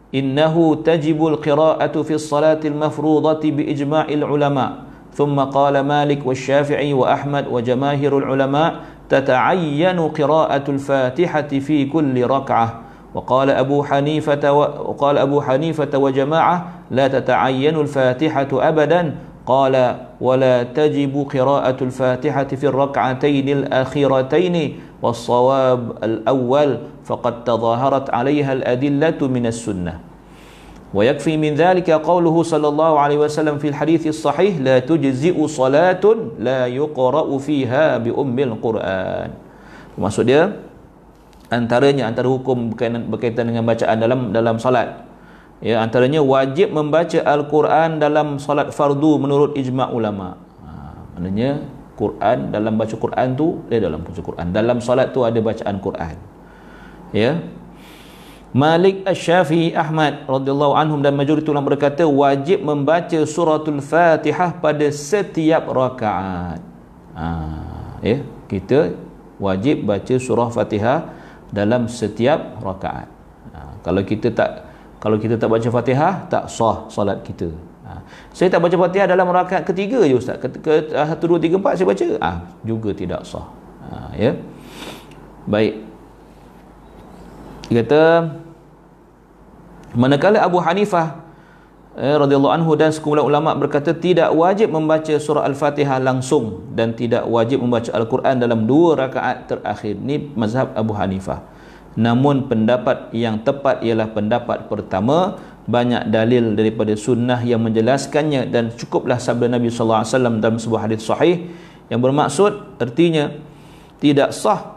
[SPEAKER 1] innahu tajibul qira'atu fi as-salati al-mafrudati bi ijma'il ulama' ثم قال مالك والشافعي وأحمد وجماهير العلماء تتعين قراءة الفاتحة في كل ركعة وقال أبو حنيفة وقال أبو حنيفة وجماعة لا تتعين الفاتحة أبدا. قال ولا تجب قراءة الفاتحة في الركعتين الأخيرتين والصواب الأول فقد تظاهرت عليها الأدلة من السنة. ويكفي من ذلك قوله صلى الله عليه وسلم في الحديث الصحيح لا تجزئ صلاة لا يقرأ فيها بأم القرآن. Maksud dia antaranya antara hukum berkaitan dengan bacaan dalam dalam salat. Ya antaranya wajib membaca al-Quran dalam salat fardu menurut ijma' ulama. Ha, maknanya Quran dalam baca Quran tu dia dalam baca Quran. Dalam salat tu ada bacaan Quran. Ya. Malik Asy-Syafi'i Ahmad radhiyallahu anhum dan majoriti ulama berkata wajib membaca suratul Fatihah pada setiap rakaat. Ha, ya, kita wajib baca surah Fatihah dalam setiap rakaat. Ha, kalau kita tak kalau kita tak baca Fatihah tak sah solat kita. Ha, saya tak baca Fatihah dalam rakaat ketiga je ustaz. Ke, ke 1 2 3 4 saya baca. Ah, ha, juga tidak sah. Ha, ya. Baik. Dia kata manakala Abu Hanifah eh, radhiyallahu anhu dan sekumpulan ulama berkata tidak wajib membaca surah al-Fatihah langsung dan tidak wajib membaca al-Quran dalam dua rakaat terakhir. Ni mazhab Abu Hanifah. Namun pendapat yang tepat ialah pendapat pertama banyak dalil daripada sunnah yang menjelaskannya dan cukuplah sabda Nabi sallallahu alaihi wasallam dalam sebuah hadis sahih yang bermaksud artinya tidak sah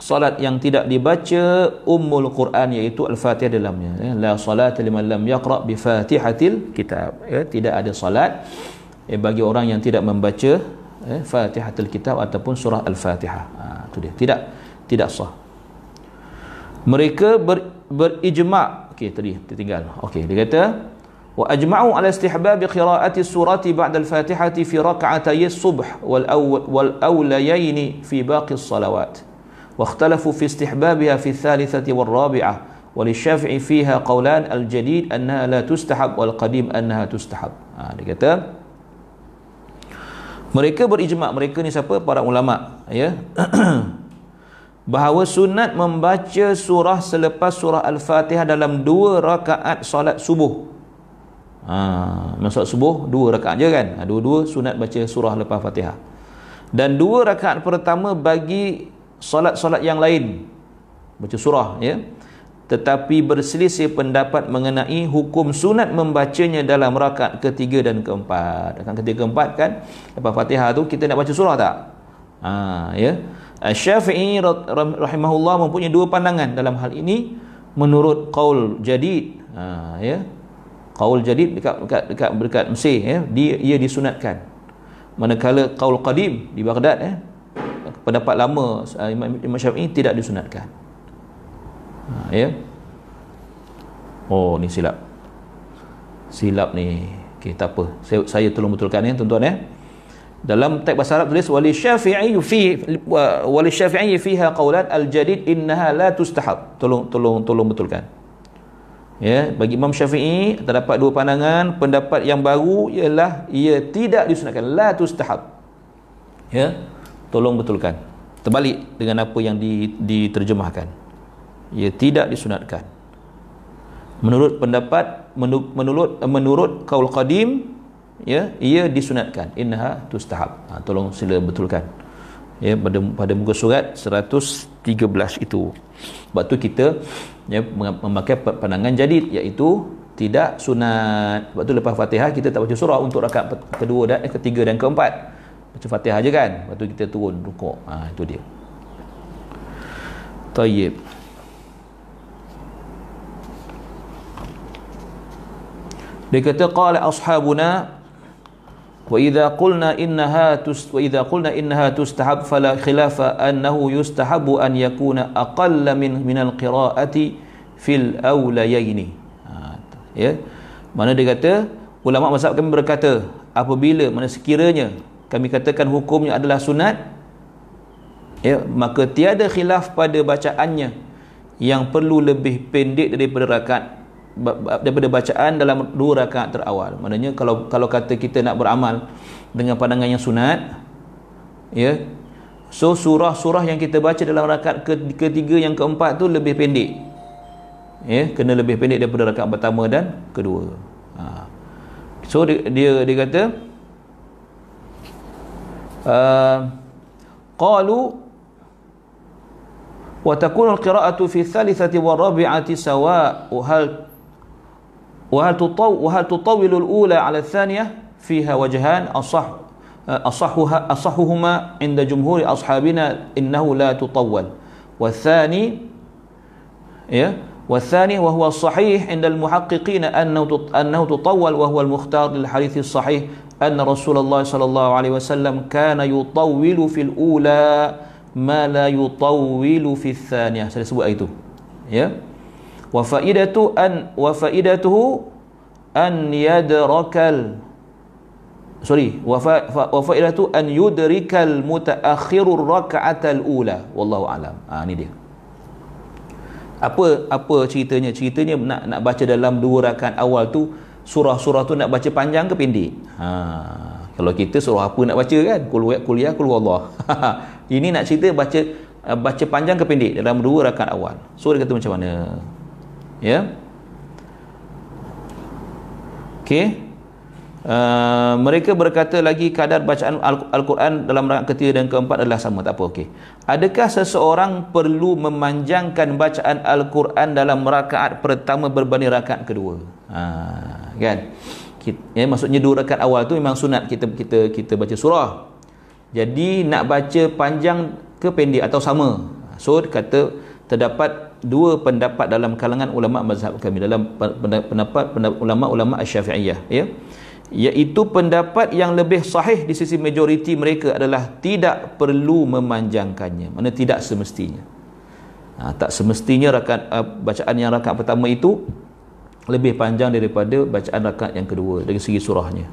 [SPEAKER 1] salat yang tidak dibaca ummul Quran yaitu al-Fatihah dalamnya. Ya. la salata liman lam yaqra bi Fatihatil kitab. Ya tidak ada salat ya, bagi orang yang tidak membaca ya, Fatihatil kitab ataupun surah al-Fatihah. Ha itu dia. Tidak tidak sah. Mereka ber, berijma. Okey tadi tertinggal okey dia kata wa ajma'u ala istihbab qira'ati surati ba'da al-Fatihah fi raka'atay subh wal awwal wal awlayaini fi baqi as-salawat واختلفوا في استحبابها في الثالثة والرابعة وللشافعي فيها قولان الجديد أنها لا تستحب والقديم أنها تستحب ha, dia kata mereka berijma mereka ni siapa para ulama ya bahawa sunat membaca surah selepas surah al-fatihah dalam dua rakaat solat subuh ha, masuk subuh dua rakaat je kan ha, dua-dua sunat baca surah lepas fatihah dan dua rakaat pertama bagi solat-solat yang lain. Baca surah ya. Tetapi berselisih pendapat mengenai hukum sunat membacanya dalam rakaat ketiga dan keempat. Rakaat ketiga keempat kan? Lepas fatihah tu kita nak baca surah tak? Ha, ya. Syafi'i rahimahullah mempunyai dua pandangan dalam hal ini. Menurut qaul jadid ha, ya. Qaul jadid dekat dekat dekat dekat Mesir ya. Dia ia disunatkan. Manakala qaul qadim di Baghdad ya pendapat lama Imam, Imam Syafi'i tidak disunatkan. Ha, ya? Oh ni silap. Silap ni. Okey tak apa. Saya, saya tolong betulkan ya tuan-tuan ya? Dalam teks bahasa Arab tulis wali syafi'i fi wali syafi'i fiha qawlan al jadid innaha la tustahab. Tolong tolong tolong betulkan. Ya bagi Imam Syafi'i terdapat dua pandangan. Pendapat yang baru ialah ia tidak disunatkan. La tustahab. Ya tolong betulkan. Terbalik dengan apa yang diterjemahkan. Ia tidak disunatkan. Menurut pendapat menurut menurut kaul qadim ya ia disunatkan. Innaha tustahab. Ha, tolong sila betulkan. Ya pada pada muka surat 113 itu. Sebab tu kita ya memakai pandangan jadid iaitu tidak sunat. Sebab tu lepas Fatihah kita tak baca surah untuk rakaat kedua dan eh, ketiga dan keempat baca Fatihah aja kan lepas tu kita turun rukuk ha, itu dia Tayyib Dia kata qala ashabuna wa idza qulna innaha tus wa idza qulna innaha tustahab fala khilafa annahu yustahabu an yakuna aqalla min min alqiraati fil awlayaini. Ha, ya. Mana dia kata ulama mazhab kami berkata apabila mana sekiranya kami katakan hukumnya adalah sunat ya maka tiada khilaf pada bacaannya yang perlu lebih pendek daripada rakaat daripada bacaan dalam dua rakaat terawal. Maknanya kalau kalau kata kita nak beramal dengan pandangan yang sunat, ya. So surah-surah yang kita baca dalam rakaat ketiga yang keempat tu lebih pendek. Ya, kena lebih pendek daripada rakaat pertama dan kedua. Ha. So dia dia, dia kata wa takunu al-qira'atu fi thalithati wa rabi'ati sawa hal وهل تطو وهل تطول الأولى على الثانية؟ فيها وجهان أصح أصحها أصحهما عند جمهور أصحابنا إنه لا تطول. والثاني والثاني وهو الصحيح عند المحققين أنه أنه تطول وهو المختار للحديث الصحيح أن رسول الله صلى الله عليه وسلم كان يطول في الأولى ما لا يطول في الثانية سيسبوع أيتو يا وفائدته أن وفائدته أن يدرك ال sorry وفائدته أن يدرك المتأخر الركعة الأولى والله أعلم آه ini dia apa apa ceritanya ceritanya nak nak baca dalam dua rakaat awal tu surah-surah tu nak baca panjang ke pendek? Ha kalau kita surah apa nak baca kan? Kuliah kuliah kul Allah. Ini nak cerita baca baca panjang ke pendek dalam dua rakaat awal. So dia kata macam mana? Ya? Okey uh, mereka berkata lagi kadar bacaan al-Quran dalam rakaat ketiga dan keempat adalah sama tak apa okey. Adakah seseorang perlu memanjangkan bacaan al-Quran dalam rakaat pertama berbanding rakaat kedua? Ha kan? Ya maksudnya dua rakaat awal tu memang sunat kita kita kita baca surah. Jadi nak baca panjang ke pendek atau sama? So kata terdapat dua pendapat dalam kalangan ulama mazhab kami dalam pendapat, pendapat ulama-ulama Asy-Syafi'iyah ya iaitu pendapat yang lebih sahih di sisi majoriti mereka adalah tidak perlu memanjangkannya. Mana tidak semestinya. Ha, tak semestinya rakaat uh, bacaan yang rakaat pertama itu lebih panjang daripada bacaan rakaat yang kedua dari segi surahnya.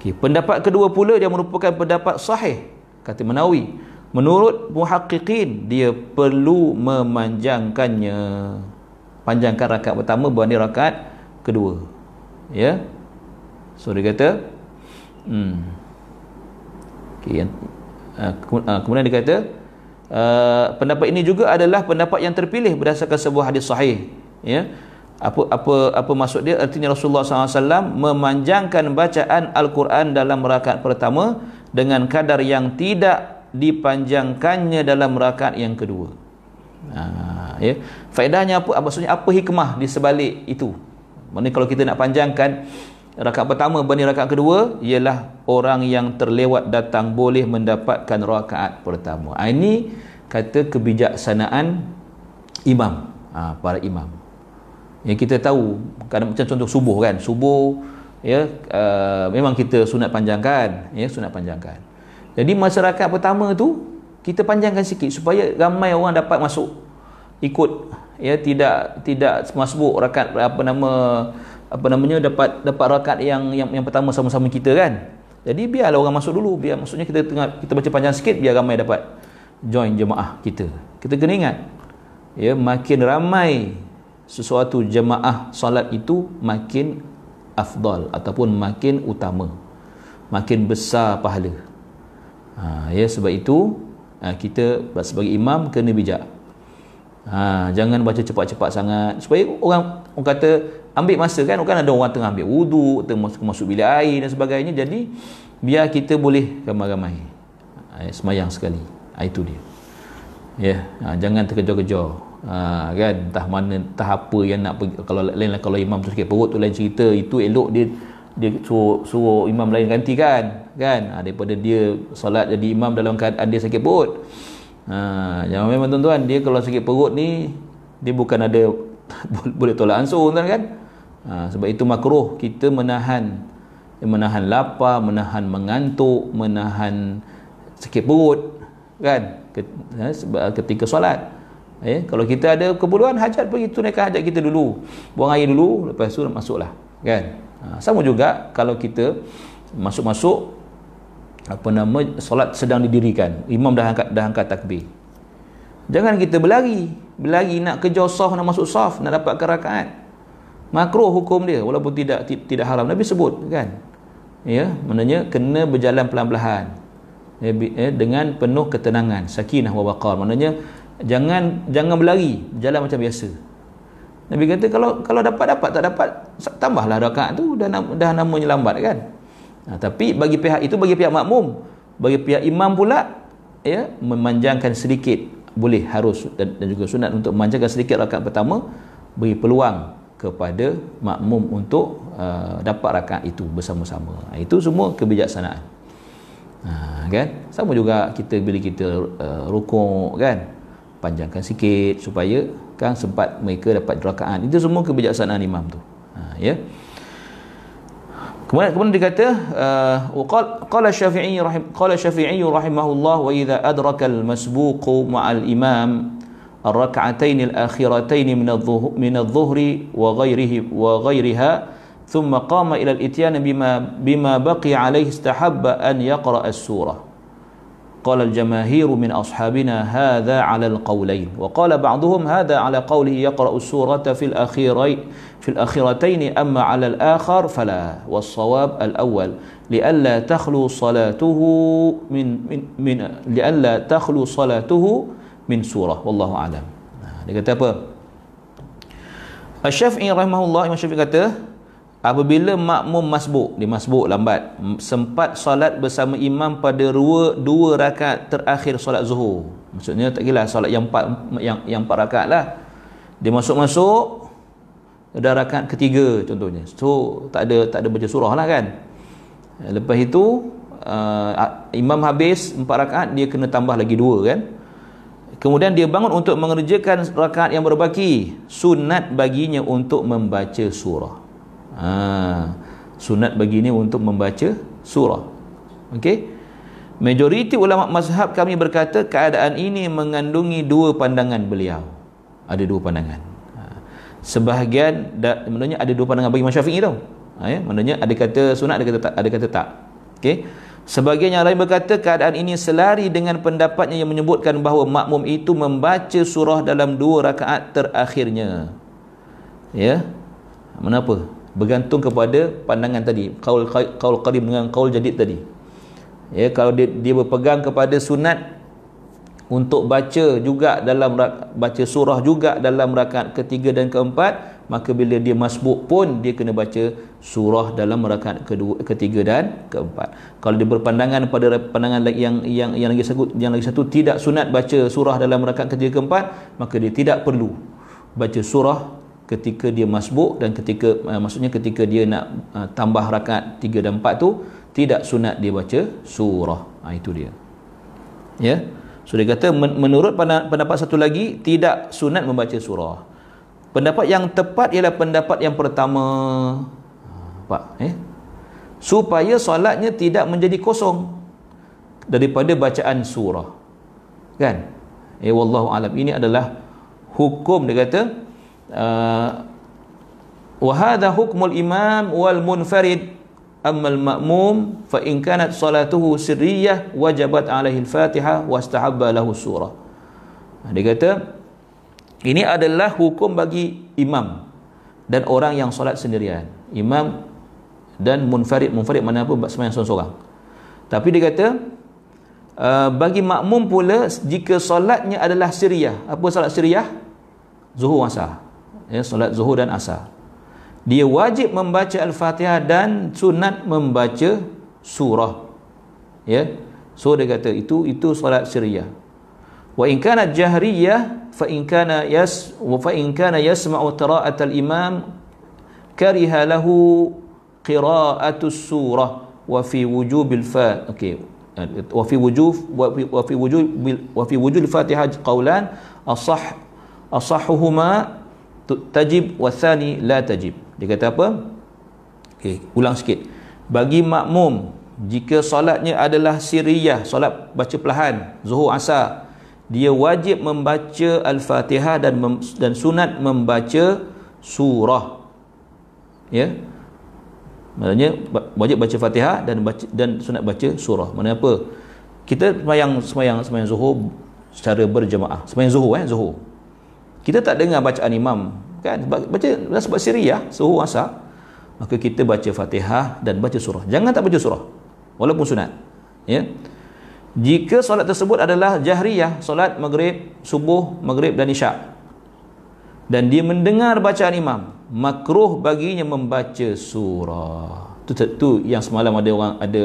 [SPEAKER 1] Okay. pendapat kedua pula dia merupakan pendapat sahih kata Menawi menurut muhaqqiqin dia perlu memanjangkannya. Panjangkan rakaat pertama berbanding rakaat kedua. Ya so dia kata hmm. Okay, yang, uh, kemudian dia kata uh, pendapat ini juga adalah pendapat yang terpilih berdasarkan sebuah hadis sahih. Ya. Apa apa apa maksud dia? Artinya Rasulullah SAW memanjangkan bacaan Al-Quran dalam rakaat pertama dengan kadar yang tidak dipanjangkannya dalam rakaat yang kedua. Ha, ya. Faedahnya apa? Maksudnya apa hikmah di sebalik itu? Maknanya kalau kita nak panjangkan rakaat pertama berbanding rakaat kedua ialah orang yang terlewat datang boleh mendapatkan rakaat pertama. Ha, ini kata kebijaksanaan imam. Ha, para imam. Yang kita tahu kadang macam contoh subuh kan. Subuh ya uh, memang kita sunat panjangkan ya sunat panjangkan. Jadi masyarakat pertama tu kita panjangkan sikit supaya ramai orang dapat masuk ikut ya tidak tidak masbuk rakat apa nama apa namanya dapat dapat rakat yang yang yang pertama sama-sama kita kan. Jadi biarlah orang masuk dulu. Biar maksudnya kita tengah kita baca panjang sikit biar ramai dapat join jemaah kita. Kita kena ingat ya makin ramai sesuatu jemaah solat itu makin afdal ataupun makin utama. Makin besar pahala. Ha, ya sebab itu ha, kita sebagai imam kena bijak ha, jangan baca cepat-cepat sangat. Supaya orang orang kata ambil masa kan? Kan ada orang tengah ambil wudu tengah masuk, masuk bilik air dan sebagainya. Jadi biar kita boleh ramai-ramai. Ha, semayang sekali. Ha, itu dia. Ya ha, jangan terkejar-kejar. Ha, kan? Entah mana entah apa yang nak pergi. Kalau lain kalau imam tu sikit perut tu lain cerita itu elok dia dia suruh, suruh imam lain ganti kan? Kan? Ha, daripada dia solat jadi imam dalam keadaan dia sakit perut ha, jangan memang tuan-tuan dia kalau sakit perut ni dia bukan ada boleh tolak ansur tuan kan ha, sebab itu makruh kita menahan menahan lapar menahan mengantuk menahan sakit perut kan ketika solat Eh, kalau kita ada keperluan hajat pergi tunaikan hajat kita dulu. Buang air dulu, lepas tu masuklah. Kan? Ha, sama juga kalau kita masuk-masuk apa nama solat sedang didirikan. Imam dah angkat dah angkat takbir. Jangan kita berlari. Berlari nak kejar saf nak masuk saf nak dapat rakaat. Makruh hukum dia walaupun tidak tidak haram. Nabi sebut kan. Ya, maknanya kena berjalan pelan-pelan. Ya, eh, dengan penuh ketenangan, sakinah wa waqar. Maknanya jangan jangan berlari jalan macam biasa Nabi kata kalau kalau dapat dapat tak dapat tambahlah rakaat tu dah dah namanya lambat kan ha, tapi bagi pihak itu bagi pihak makmum bagi pihak imam pula ya memanjangkan sedikit boleh harus dan, dan juga sunat untuk memanjangkan sedikit rakaat pertama beri peluang kepada makmum untuk uh, dapat rakaat itu bersama-sama. Ha, itu semua kebijaksanaan. Ha, kan? Sama juga kita bila kita uh, rukuk kan? Panjangkan sikit supaya kan sempat mereka dapat rakaat. Itu semua kebijaksanaan imam tu. Ha, ya kemudian kemudian dia kata uh, qala syafi'i rahim qala syafi'i rahimahullah wa idza adraka al masbuq ma'al imam الركعتين الآخرتين من الظهر من الظهر وغيره وغيرها ثم قام إلى الإتيان بما بما بقي عليه استحب أن يقرأ السورة قال الجماهير من أصحابنا هذا على القولين. وقال بعضهم هذا على قوله يقرأ السورة في الأخيرين في الأخيرتين أما على الآخر فلا. والصواب الأول لئلا تخلو صلاته من من, من لئلا تخلو صلاته من سورة. والله أعلم. dia kata apa? Asy-Syafi'i rahimahullah Imam Syafi'i kata apabila makmum masbuk dia masbuk lambat sempat solat bersama imam pada dua dua rakaat terakhir solat zuhur. Maksudnya tak kira solat yang empat yang yang empat rakaat lah. Dia masuk-masuk dah rakaat ketiga contohnya. So tak ada tak ada baca surah lah kan. Lepas itu uh, imam habis empat rakaat dia kena tambah lagi dua kan. Kemudian dia bangun untuk mengerjakan rakaat yang berbaki. Sunat baginya untuk membaca surah ha, sunat bagi ini untuk membaca surah okey majoriti ulama mazhab kami berkata keadaan ini mengandungi dua pandangan beliau ada dua pandangan ha. sebahagian da, maknanya ada dua pandangan bagi Imam Syafi'i tau ha, ya maknanya ada kata sunat ada kata tak ada kata tak okey Sebagian yang lain berkata keadaan ini selari dengan pendapatnya yang menyebutkan bahawa makmum itu membaca surah dalam dua rakaat terakhirnya. Ya. Mengapa? Bergantung kepada pandangan tadi. Qaul qaul qadim dengan qaul jadid tadi. Ya, kalau dia, dia berpegang kepada sunat untuk baca juga dalam baca surah juga dalam rakaat ketiga dan keempat maka bila dia masbuk pun dia kena baca surah dalam rakaat kedua ketiga dan keempat kalau dia berpandangan pada pandangan yang yang yang lagi satu yang lagi satu tidak sunat baca surah dalam rakaat ketiga keempat maka dia tidak perlu baca surah ketika dia masbuk dan ketika uh, maksudnya ketika dia nak uh, tambah rakaat tiga dan empat tu tidak sunat dia baca surah ha, itu dia ya so dia kata menurut pendapat satu lagi tidak sunat membaca surah Pendapat yang tepat ialah pendapat yang pertama. Pak, eh? Supaya solatnya tidak menjadi kosong daripada bacaan surah. Kan? Eh wallahu alam. Ini adalah hukum dia kata munfarid amma al ma'mum fa in kanat salatuhu sirriyah wajabat alaihi al-fatihah wastahabba lahu surah. Dia kata ini adalah hukum bagi imam dan orang yang solat sendirian. Imam dan munfarid. Munfarid mana apa semayang seorang-seorang. Tapi dia kata, uh, bagi makmum pula, jika solatnya adalah siriyah. Apa solat siriyah? Zuhur asar. Ya, solat zuhur dan asar. Dia wajib membaca Al-Fatihah dan sunat membaca surah. Ya. So dia kata itu itu solat siriyah. Wa in kana jahriyah fa in kana yas wa fa in kana yasma'u qira'at al-imam kariha lahu qira'atu surah wa fi wujub al-fa okey wa fi wujub wa fi wujub wa fi wujub al-fatihah qawlan asah asahuhuma tajib wa thani la tajib dia kata apa okey ulang sikit bagi makmum jika solatnya adalah siriyah solat baca perlahan zuhur asar dia wajib membaca al-Fatihah dan mem, dan sunat membaca surah. Ya. Maknanya wajib baca Fatihah dan baca, dan sunat baca surah. Mana apa? Kita sembahyang sembahyang sembahyang Zuhur secara berjemaah. Sembahyang Zuhur eh, Zuhur. Kita tak dengar bacaan imam, kan? Baca sebab siriyah, Zuhur asar. Maka kita baca Fatihah dan baca surah. Jangan tak baca surah. Walaupun sunat. Ya jika solat tersebut adalah jahriyah solat maghrib subuh maghrib dan isyak dan dia mendengar bacaan imam makruh baginya membaca surah tu tu yang semalam ada orang ada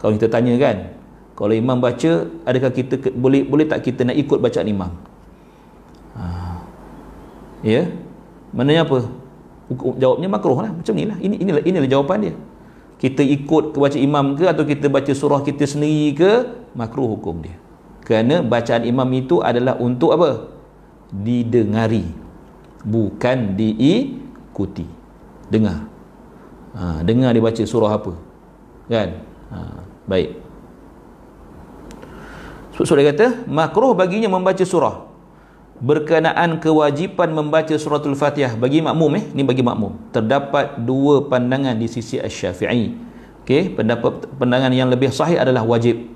[SPEAKER 1] kalau kita tanya kan kalau imam baca adakah kita boleh boleh tak kita nak ikut bacaan imam ha. Ya? Maknanya apa? Jawabnya makruh lah macam ni lah ini inilah inilah jawapan dia. Kita ikut ke baca imam ke atau kita baca surah kita sendiri ke makruh hukum dia. Kerana bacaan imam itu adalah untuk apa? Didengari. Bukan diikuti. Dengar. Ha, dengar dia baca surah apa. Kan? Ha, baik. So, dia kata makruh baginya membaca surah berkenaan kewajipan membaca suratul fatihah bagi makmum eh? Ni bagi makmum. Terdapat dua pandangan di sisi asy-syafi'i okey pendapat pandangan yang lebih sahih adalah wajib.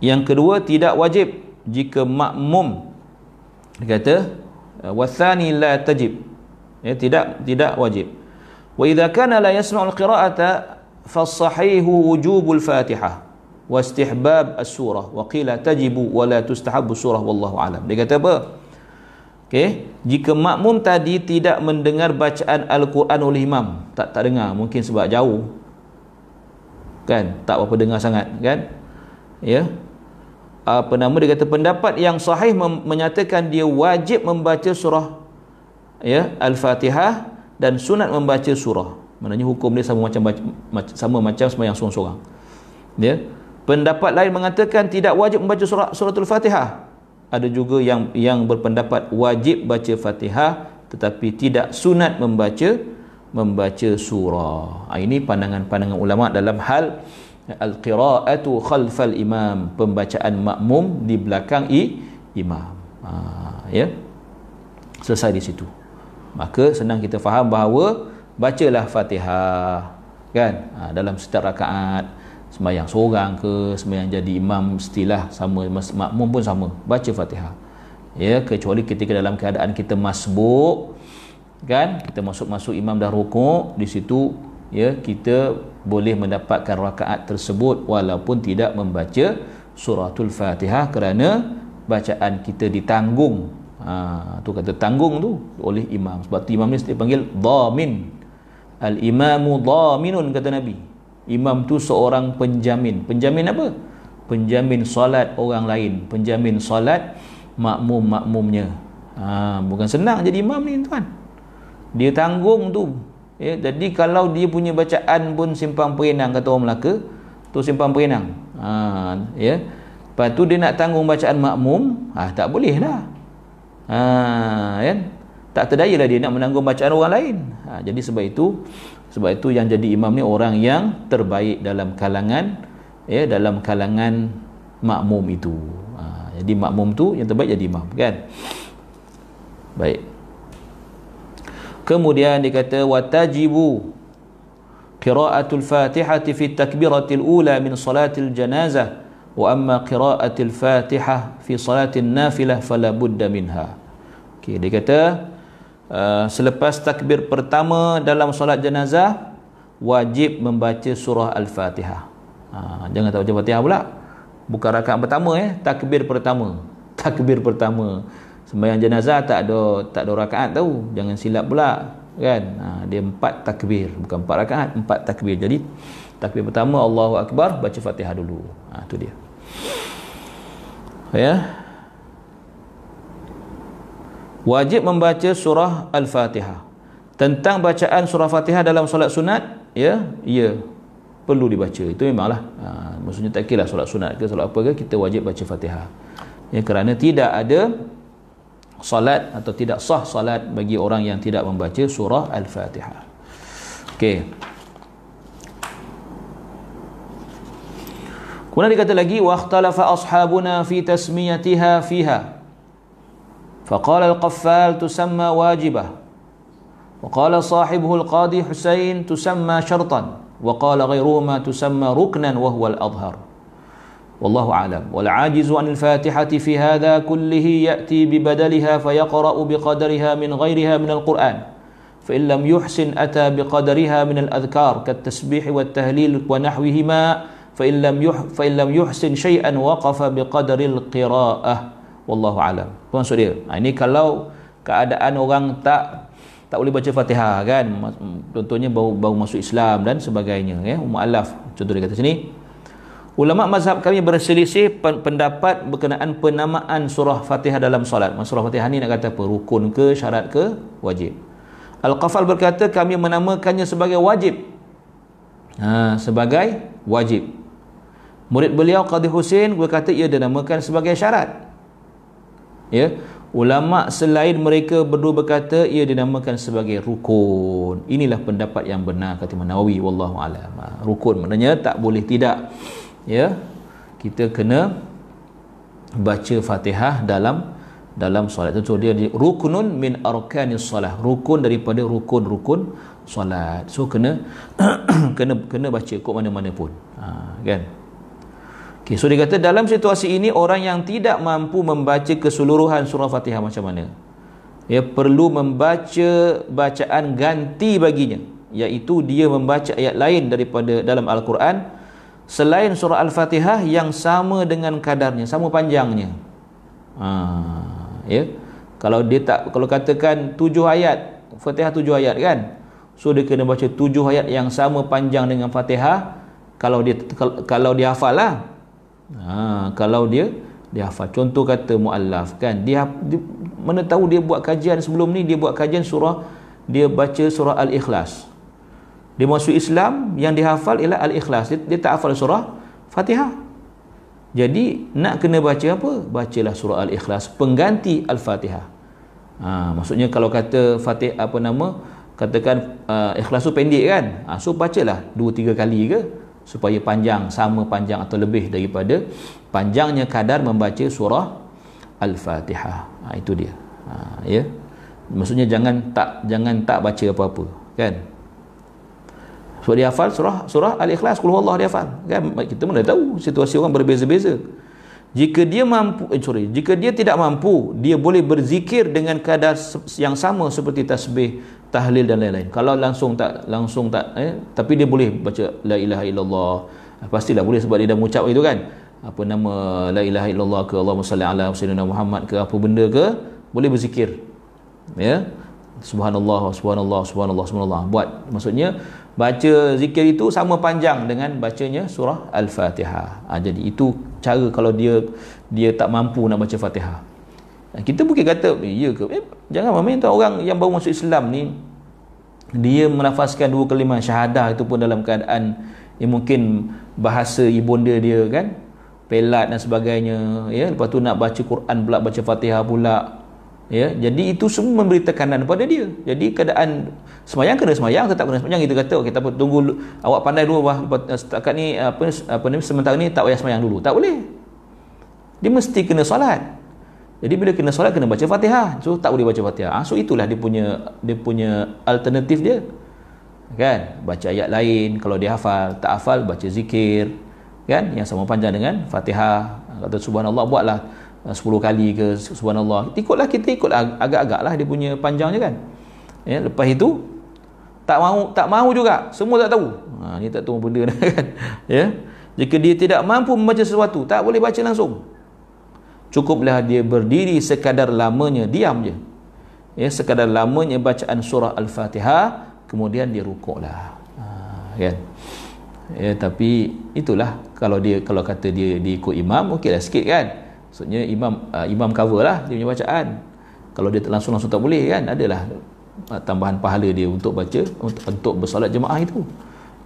[SPEAKER 1] Yang kedua tidak wajib jika makmum dia kata wathani la tajib. Ya tidak tidak wajib. Wa idza kana la yasma'ul qira'ata fasahihu wujubul fatihah wa istihbab as-surah. Wa qila tajibu wa la tustahabbu surah wallahu alam. Dia kata apa? Okey jika makmum tadi tidak mendengar bacaan al-Quran oleh imam tak tak dengar mungkin sebab jauh. Kan? Tak apa dengar sangat kan? Ya? Apa nama dia kata? Pendapat yang sahih menyatakan dia wajib membaca surah ya al-Fatihah dan sunat membaca surah. Maknanya hukum dia sama macam sama macam sembahyang seorang-seorang. Ya Pendapat lain mengatakan tidak wajib membaca surah suratul Fatihah. Ada juga yang yang berpendapat wajib baca Fatihah tetapi tidak sunat membaca membaca surah. Ha, ini pandangan-pandangan ulama dalam hal al-qira'atu khalfal imam, pembacaan makmum di belakang i, imam. Ha, ya. Selesai di situ. maka senang kita faham bahawa bacalah Fatihah kan ha, dalam setiap rakaat sembahyang seorang ke sembahyang jadi imam mestilah sama makmum pun sama. Baca Fatihah ya kecuali ketika dalam keadaan kita masbuk kan? Kita masuk-masuk imam dah rukuk di situ ya kita boleh mendapatkan rakaat tersebut walaupun tidak membaca suratul Fatihah kerana bacaan kita ditanggung. Ha, tu kata tanggung tu oleh imam. Sebab tu imam ni dipanggil dhamin. Al-imamu dhaminun kata Nabi. Imam tu seorang penjamin. Penjamin apa? Penjamin solat orang lain. Penjamin solat makmum-makmumnya. Ha, bukan senang jadi imam ni tuan. Dia tanggung tu. Ya, jadi kalau dia punya bacaan pun simpang perenang kata orang Melaka, tu simpang perenang. Ha, ya. Lepas tu dia nak tanggung bacaan makmum, ah ha, tak boleh lah. Ha, kan? tak terdayalah dia nak menanggung bacaan orang lain ha, jadi sebab itu sebab itu yang jadi imam ni orang yang terbaik dalam kalangan ya dalam kalangan makmum itu. Ha, jadi makmum tu yang terbaik jadi imam kan? Baik. Kemudian dia kata watajibu qiraatul fatihati fi takbiratil ula min salatil janazah wa amma qiraatil fatihah fi salatin nafilah fala budda minha. Okey dia kata Uh, selepas takbir pertama dalam solat jenazah wajib membaca surah al-fatihah. Uh, jangan tak baca fatihah pula. Bukan rakaat pertama eh. Takbir pertama. Takbir pertama. Sembahyang jenazah tak ada tak ada rakaat tahu jangan silap pula kan? Uh, dia empat takbir. Bukan empat rakaat empat takbir. Jadi takbir pertama Allahu Akbar baca fatihah dulu. Ha, tu dia. Ya wajib membaca surah Al-Fatihah. Tentang bacaan surah Fatihah dalam solat sunat, ya, ya perlu dibaca. Itu memanglah. Ha, maksudnya tak kira solat sunat ke solat apa ke kita wajib baca Fatihah. Ya kerana tidak ada solat atau tidak sah solat bagi orang yang tidak membaca surah Al-Fatihah. Okey. Kemudian dikata lagi wa ikhtalafa ashabuna fi tasmiyatiha fiha. فقال القفال تسمى واجبة. وقال صاحبه القاضي حسين تسمى شرطا. وقال غيرهما تسمى ركنا وهو الأظهر. والله أعلم. والعاجز عن الفاتحة في هذا كله يأتي ببدلها فيقرأ بقدرها من غيرها من القرآن. فإن لم يحسن أتى بقدرها من الأذكار كالتسبيح والتهليل ونحوهما فإن لم فإن لم يحسن شيئا وقف بقدر القراءة. Wallahu alam. Tu maksud dia? Ha, ini kalau keadaan orang tak tak boleh baca Fatihah kan? Contohnya baru baru masuk Islam dan sebagainya ya? Mualaf contoh dia kata sini. Ulama mazhab kami berselisih pendapat berkenaan penamaan surah Fatihah dalam solat. Surah Fatihah ni nak kata apa? Rukun ke syarat ke? Wajib. Al-Qafal berkata kami menamakannya sebagai wajib. Ha, sebagai wajib. Murid beliau Qadhi Hussein berkata ia dinamakan sebagai syarat ya? Ulama selain mereka berdua berkata ia dinamakan sebagai rukun. Inilah pendapat yang benar kata Imam Nawawi wallahu alam. Ha, rukun maknanya tak boleh tidak. Ya? Kita kena baca Fatihah dalam dalam solat. Itu dia rukunun min arkanis solat. Rukun daripada rukun-rukun solat. So kena kena kena baca kok mana-mana pun. Ha, kan Okay, so dia kata dalam situasi ini orang yang tidak mampu membaca keseluruhan surah Fatihah macam mana? Ya perlu membaca bacaan ganti baginya, iaitu dia membaca ayat lain daripada dalam Al-Quran selain surah Al-Fatihah yang sama dengan kadarnya, sama panjangnya. Ha, ya. Kalau dia tak kalau katakan tujuh ayat, Fatihah tujuh ayat kan? So dia kena baca tujuh ayat yang sama panjang dengan Fatihah kalau dia kalau dia hafal lah ha, kalau dia dia hafal. Contoh kata muallaf kan? Dia, dia mana tahu dia buat kajian sebelum ni dia buat kajian surah dia baca surah al-ikhlas. Dia masuk Islam yang dihafal ialah al-ikhlas. Dia, dia tak hafal surah Fatihah. Jadi nak kena baca apa? Bacalah surah al-ikhlas. Pengganti al-Fatihah. Ha, maksudnya kalau kata Fatih apa nama katakan uh, ikhlas tu pendek kan? Ha, so bacalah dua tiga kali ke supaya panjang sama panjang atau lebih daripada panjangnya kadar membaca surah al-fatihah ha, itu dia. Ha, ya. Maksudnya jangan tak jangan tak baca apa-apa kan? Sebab dia hafal surah surah al-ikhlas qul huwallahu dia hafal kan? Kita mana tahu situasi orang berbeza-beza. Jika dia mampu eh, sorry jika dia tidak mampu dia boleh berzikir dengan kadar yang sama seperti tasbih tahlil dan lain-lain. Kalau langsung tak langsung tak eh tapi dia boleh baca la ilaha illallah pastilah boleh sebab dia dah mengucap itu kan. Apa nama la ilaha illallah ke Allahumma salli ala sayyidina Muhammad ke apa benda ke boleh berzikir. Ya? Subhanallah subhanallah subhanallah subhanallah. Buat. Maksudnya baca zikir itu sama panjang dengan bacanya surah al-fatihah ha, jadi itu cara kalau dia dia tak mampu nak baca fatihah ha, kita mungkin kata eh, ya ke? Eh, jangan main tahu orang yang baru masuk Islam ni dia menafaskan dua kalimah syahadah itu pun dalam keadaan yang mungkin bahasa ibunda dia kan pelat dan sebagainya ya. Lepas tu nak baca Quran pula baca Fatihah pula ya. Jadi itu semua memberi tekanan kepada dia. Jadi keadaan semayang kena semayang tetap kena semayang. Kita kata kita okay, tunggu awak pandai dulu bah, setakat ni apa apa ni sementara ni tak payah semayang dulu. Tak boleh. Dia mesti kena solat jadi bila kena solat kena baca Fatihah. So tak boleh baca Fatihah. Ha, so itulah dia punya dia punya alternatif dia. Kan? Baca ayat lain kalau dia hafal. Tak hafal baca zikir. Kan? Yang sama panjang dengan Fatihah. Kata subhanallah buatlah 10 uh, kali ke subhanallah. Ikutlah kita ikut agak-agak lah dia punya panjangnya kan? Ya, lepas itu tak mau tak mau juga. Semua tak tahu. Ha, ni tak tahu benda kan? Ya? Jika dia tidak mampu membaca sesuatu tak boleh baca langsung cukuplah dia berdiri sekadar lamanya diam je. Ya sekadar lamanya bacaan surah al-fatihah kemudian dia rukuklah. Ha, kan? Ya tapi itulah kalau dia kalau kata dia diikut imam okeylah sikit kan? Maksudnya imam uh, imam cover lah dia punya bacaan. Kalau dia langsung-langsung tak boleh kan? Adalah uh, tambahan pahala dia untuk baca untuk, untuk bersolat jemaah itu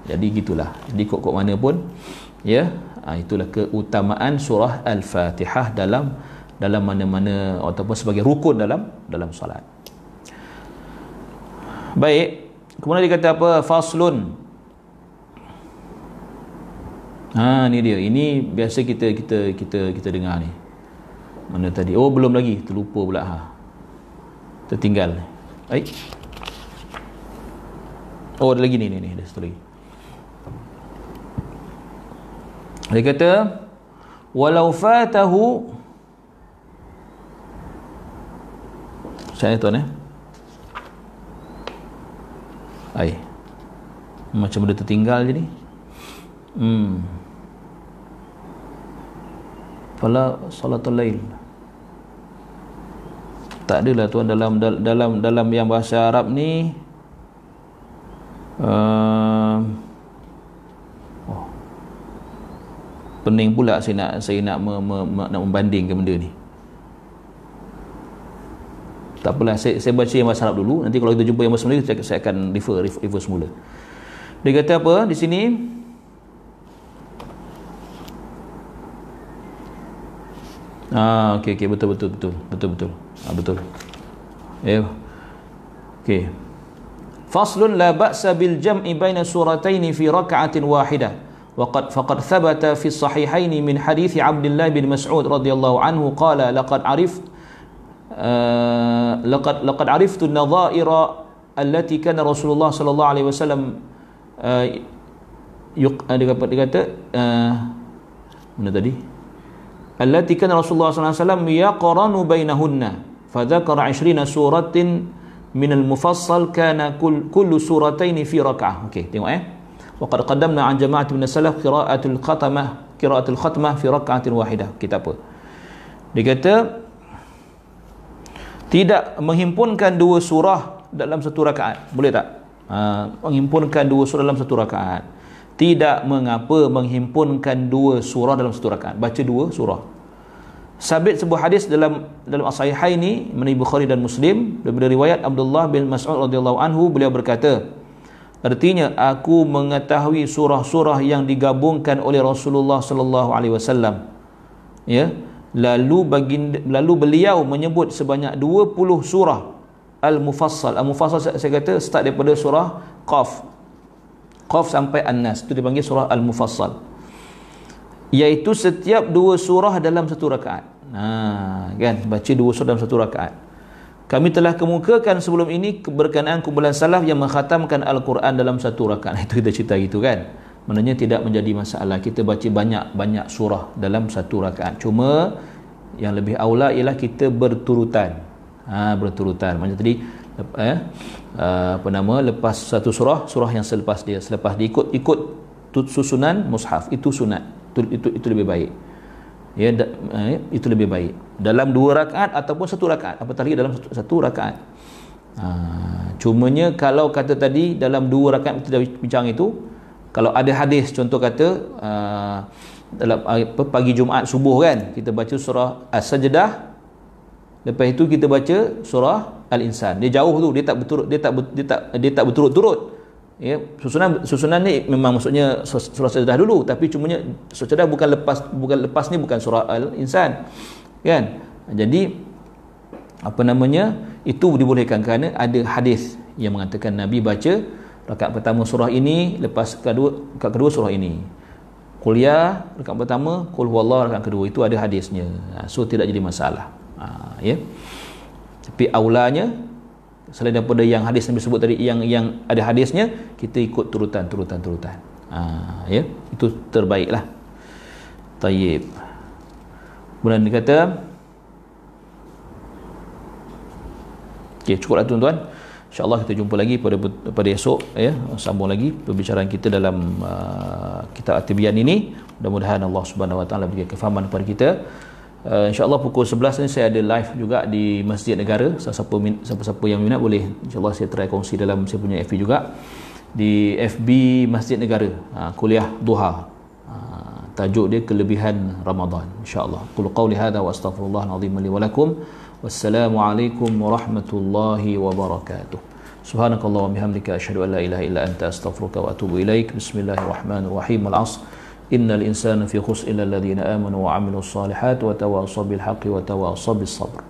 [SPEAKER 1] jadi gitulah jadi kok-kok mana pun ya uh, itulah keutamaan surah al-fatihah dalam dalam mana-mana ataupun sebagai rukun dalam dalam solat baik kemudian dia kata apa faslun Ha ni dia. Ini biasa kita kita kita kita dengar ni. Mana tadi? Oh belum lagi. Terlupa pula ha. Tertinggal. Baik. Oh ada lagi ni ni ni. Ada satu lagi. Dia kata walau fatahu saya tuan eh. Macam benda tertinggal je ni. Hmm fala salatul lail tak adalah tuan dalam dalam dalam yang bahasa Arab ni uh, oh, pening pula saya nak saya nak me, me, me, nak membandingkan benda ni tak apalah saya, saya baca yang bahasa Arab dulu nanti kalau kita jumpa yang bahasa Melayu saya, saya akan refer, refer, refer semula dia kata apa di sini Ah, okey okey betul betul betul. Betul betul. Ah, betul. Ya. Okey. Faslun la ba'sa bil jam'i baina suratayn fi rak'atin wahidah. وقد فقد ثبت في الصحيحين من حديث عبد الله بن مسعود رضي الله عنه قال لقد عرفت آه، لقد لقد عرفت النظائر التي كان رسول الله صلى الله عليه وسلم آه، آه، التي كان رسول الله صلى الله عليه وسلم يقرن بينهن فذكر عشرين سورة من المفصل كان كل كل سورتين في ركعة. Okay, tengok eh. Qaddamna an jama'at min salaf qira'atul khatamah qira'atul khatmah fi rak'atin wahidah kita apa? Dia kata tidak menghimpunkan dua surah dalam satu rakaat. Boleh tak? Ha, menghimpunkan dua surah dalam satu rakaat. Tidak mengapa menghimpunkan dua surah dalam satu rakaat. Baca dua surah. Sabit sebuah hadis dalam dalam as-sahihai ini menurut Bukhari dan Muslim daripada riwayat Abdullah bin Mas'ud radhiyallahu anhu beliau berkata artinya aku mengetahui surah-surah yang digabungkan oleh Rasulullah sallallahu alaihi wasallam. Ya? Lalu bagi lalu beliau menyebut sebanyak 20 surah al-mufassal. Al-mufassal saya, saya kata start daripada surah qaf. Qaf sampai An-Nas. Itu dipanggil surah Al-Mufassal. Iaitu setiap dua surah dalam satu rakaat. Ha, kan? Baca dua surah dalam satu rakaat kami telah kemukakan sebelum ini keberkenaan kumpulan salaf yang mengkhatamkan Al-Quran dalam satu rakaat itu kita cerita gitu kan? Maknanya tidak menjadi masalah. Kita baca banyak-banyak surah dalam satu rakaat cuma yang lebih aula ialah kita berturutan. Ha, berturutan. Macam tadi eh, uh, apa nama lepas satu surah surah yang selepas dia selepas diikut ikut susunan mushaf. Itu sunat. Itu itu, itu lebih baik ya da, eh, itu lebih baik. Dalam dua rakaat ataupun satu rakaat. Apatah lagi dalam satu, satu rakaat. Ha, cumanya kalau kata tadi dalam dua rakaat kita dah bincang itu kalau ada hadis contoh kata uh, dalam apa, pagi Jumaat subuh kan kita baca surah As-Sajdah lepas itu kita baca surah Al-Insan. Dia jauh tu dia tak berturut dia tak dia tak dia tak berturut-turut ya susunan susunan ni memang maksudnya surah Sajdah dulu tapi cumanya surah Sajdah bukan lepas bukan lepas ni bukan surah Al-Insan kan? Jadi apa namanya itu dibolehkan kerana ada hadis yang mengatakan Nabi baca rakaat pertama surah ini lepas kedua rakaat kedua surah ini. Kuliah rakaat pertama qul huwallahu rakaat kedua. Itu ada hadisnya. Ha, so tidak jadi masalah. Ha, ya. Tapi aulanya selain daripada yang hadis Nabi sebut tadi yang yang ada hadisnya kita ikut turutan turutan turutan ha, ya itu terbaiklah tayyib kemudian dia kata Okay, cukuplah tuan-tuan. InsyaAllah kita jumpa lagi pada pada esok ya sambung lagi perbicaraan kita dalam uh, kitab At-Tibyan ini. Mudah-mudahan Allah Subhanahu Wa Taala beri kefahaman kepada kita Uh, InsyaAllah pukul 11 ni saya ada live juga di Masjid Negara. Siapa-siapa, siapa-siapa yang minat boleh insyaAllah saya try kongsi dalam saya punya FB juga. Di FB Masjid Negara. Uh, kuliah Duha. Uh, tajuk dia kelebihan Ramadan. InsyaAllah. Qul qawli hadha wa astaghfirullah al-azim li wa lakum. والسلام عليكم ورحمة الله وبركاته سبحانك اللهم وبحمدك أشهد أن لا إله إلا أنت أستغفرك وأتوب إليك بسم الله الرحمن الرحيم العصر إن الإنسان في خسر إلا الذين آمنوا وعملوا الصالحات وتواصوا بالحق وتواصوا بالصبر